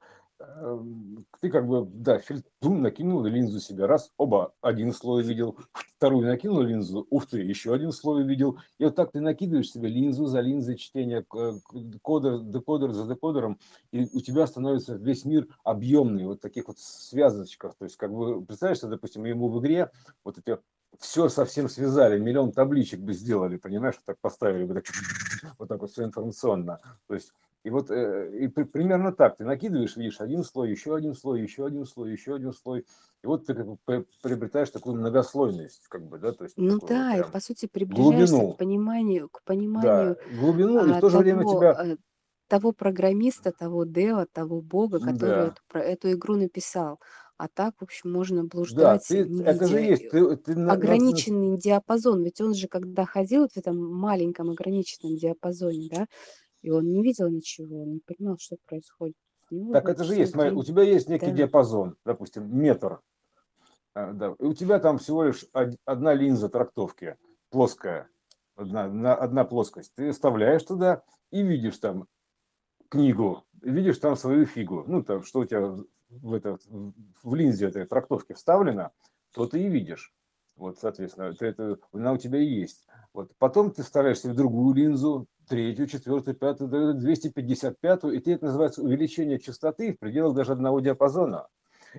ты как бы, да, фильтрум накинул линзу себе, раз, оба, один слой видел, вторую накинул линзу, ух ты, еще один слой видел, и вот так ты накидываешь себе линзу за линзой чтения, к- к- кодер, декодер за декодером, и у тебя становится весь мир объемный, вот таких вот связочках, то есть как бы, представляешь, что, допустим, ему в игре вот эти все совсем связали, миллион табличек бы сделали, понимаешь, так поставили бы, так, вот так вот все информационно, то есть и вот э, и при- примерно так. Ты накидываешь, видишь один слой, еще один слой, еще один слой, еще один слой, и вот ты как бы при- приобретаешь такую многослойность, как бы, да, то есть Ну такую вот да, и по сути приближаешься к глубину, пониманию, к да, пониманию глубину, и в а, то же время того, тебя, э, того программиста, того дева, того бога, который да, эту, про- эту игру написал. А так, в общем, можно да, блуждать, ты, не это же есть, ты, ты на, на- ограниченный диапазон. Ведь он же, когда ходил в этом маленьком ограниченном диапазоне, да, и он не видел ничего, он не понимал, что происходит. У него так это же есть, смотри, у тебя есть некий да. диапазон, допустим, метр, А, да. И у тебя там всего лишь од- одна линза трактовки, плоская, одна, на- одна плоскость. Ты вставляешь туда и видишь там книгу, видишь там свою фигу. Ну, там, что у тебя в, это, в линзе этой трактовки вставлено, то ты и видишь. Вот, соответственно, ты это, она у тебя и есть. Вот. Потом ты вставляешь себе другую линзу, третью, четвертую, пятую, 255, и ты это называется увеличение частоты в пределах даже одного диапазона.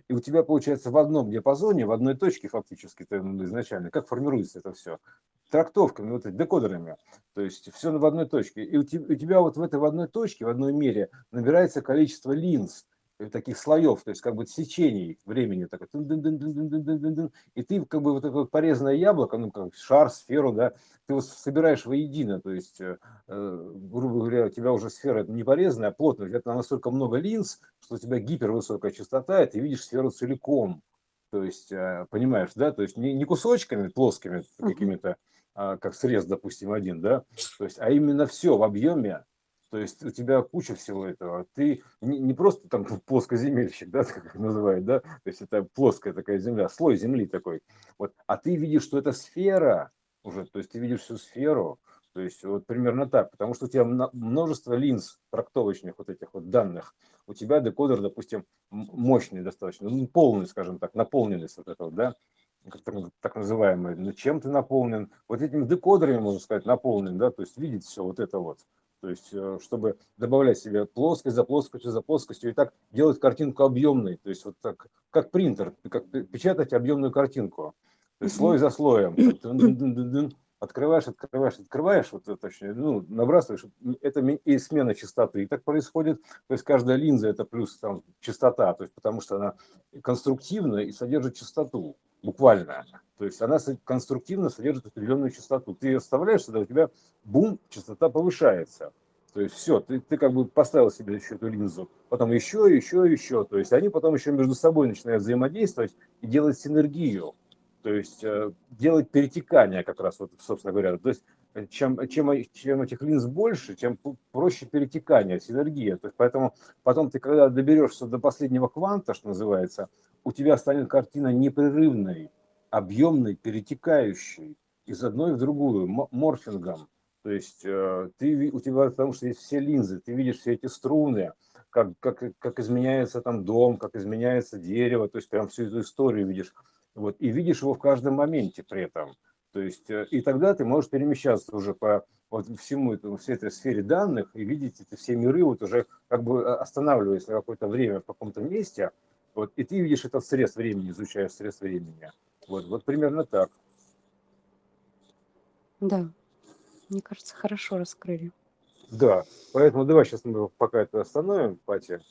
И у тебя получается в одном диапазоне, в одной точке фактически ты, ну, изначально, как формируется это все? Трактовками, вот декодерами. То есть все в одной точке. И у те- у тебя вот в этой в одной точке, в одной мере набирается количество линз, таких слоев, то есть как бы сечений времени, тын-дын-дын-дын-дын-дын-дын-дын. и ты как бы вот вот порезанное яблоко, ну как шар, сферу, да, ты вот собираешь воедино, то есть, э, э, грубо говоря, у тебя уже сфера не порезанная, а плотная, у тебя там настолько много линз, что у тебя гипервысокая частота, и ты видишь сферу целиком. То есть, э, понимаешь, да, то есть не, не кусочками плоскими какими-то, а, как срез, допустим, один, да, то есть, а именно все в объеме, то есть у тебя куча всего этого. Ты не, не просто там плоскоземельщик, да, как их называют, да, то есть это плоская такая земля, слой земли такой. Вот, а ты видишь, что это сфера уже, то есть ты видишь всю сферу, то есть вот примерно так, потому что у тебя мно- множество линз трактовочных вот этих вот данных. У тебя декодер, допустим, мощный достаточно, ну, полный, скажем так, наполненность вот этого, да, так, так называемый, ну, чем ты наполнен, вот этими декодерами, можно сказать, наполнен, да, то есть видеть все вот это вот. То есть, э, чтобы добавлять себе плоскость за плоскостью за плоскостью и так делать картинку объемной. То есть, вот так, как принтер, как пе- печатать объемную картинку. То есть, слой за слоем. Открываешь, открываешь, открываешь, вот это точнее, ну, набрасываешь, это и смена частоты. И так происходит. То есть, каждая линза это плюс там частота, то есть, потому что она конструктивна и содержит частоту, буквально. То есть, она конструктивно содержит определенную частоту. Ты ее вставляешь сюда, у тебя бум, частота повышается. То есть все, ты, ты как бы поставил себе еще эту линзу, потом еще, еще, еще. То есть они потом еще между собой начинают взаимодействовать и делать синергию. То есть э, делать перетекание как раз, вот, собственно говоря. То есть э, чем, чем, чем этих линз больше, тем проще перетекание, синергия. То есть поэтому потом ты, когда доберешься до последнего кванта, что называется, у тебя станет картина непрерывной, объемной, перетекающей из одной в другую, мо- морфингом. То есть э, ты, у тебя, потому что есть все линзы, ты видишь все эти струны, как, как, как изменяется там дом, как изменяется дерево, то есть прям всю эту историю видишь. Вот, и видишь его в каждом моменте при этом. То есть, э, и тогда ты можешь перемещаться уже по вот всему этому, всей этой сфере данных и видеть эти все миры, вот уже как бы э, останавливаясь на какое-то время в каком-то месте, вот, и ты видишь этот срез времени, изучаешь срез времени. Вот, вот примерно так. Да, мне кажется, хорошо раскрыли. Да, поэтому давай сейчас мы пока это остановим, Пати.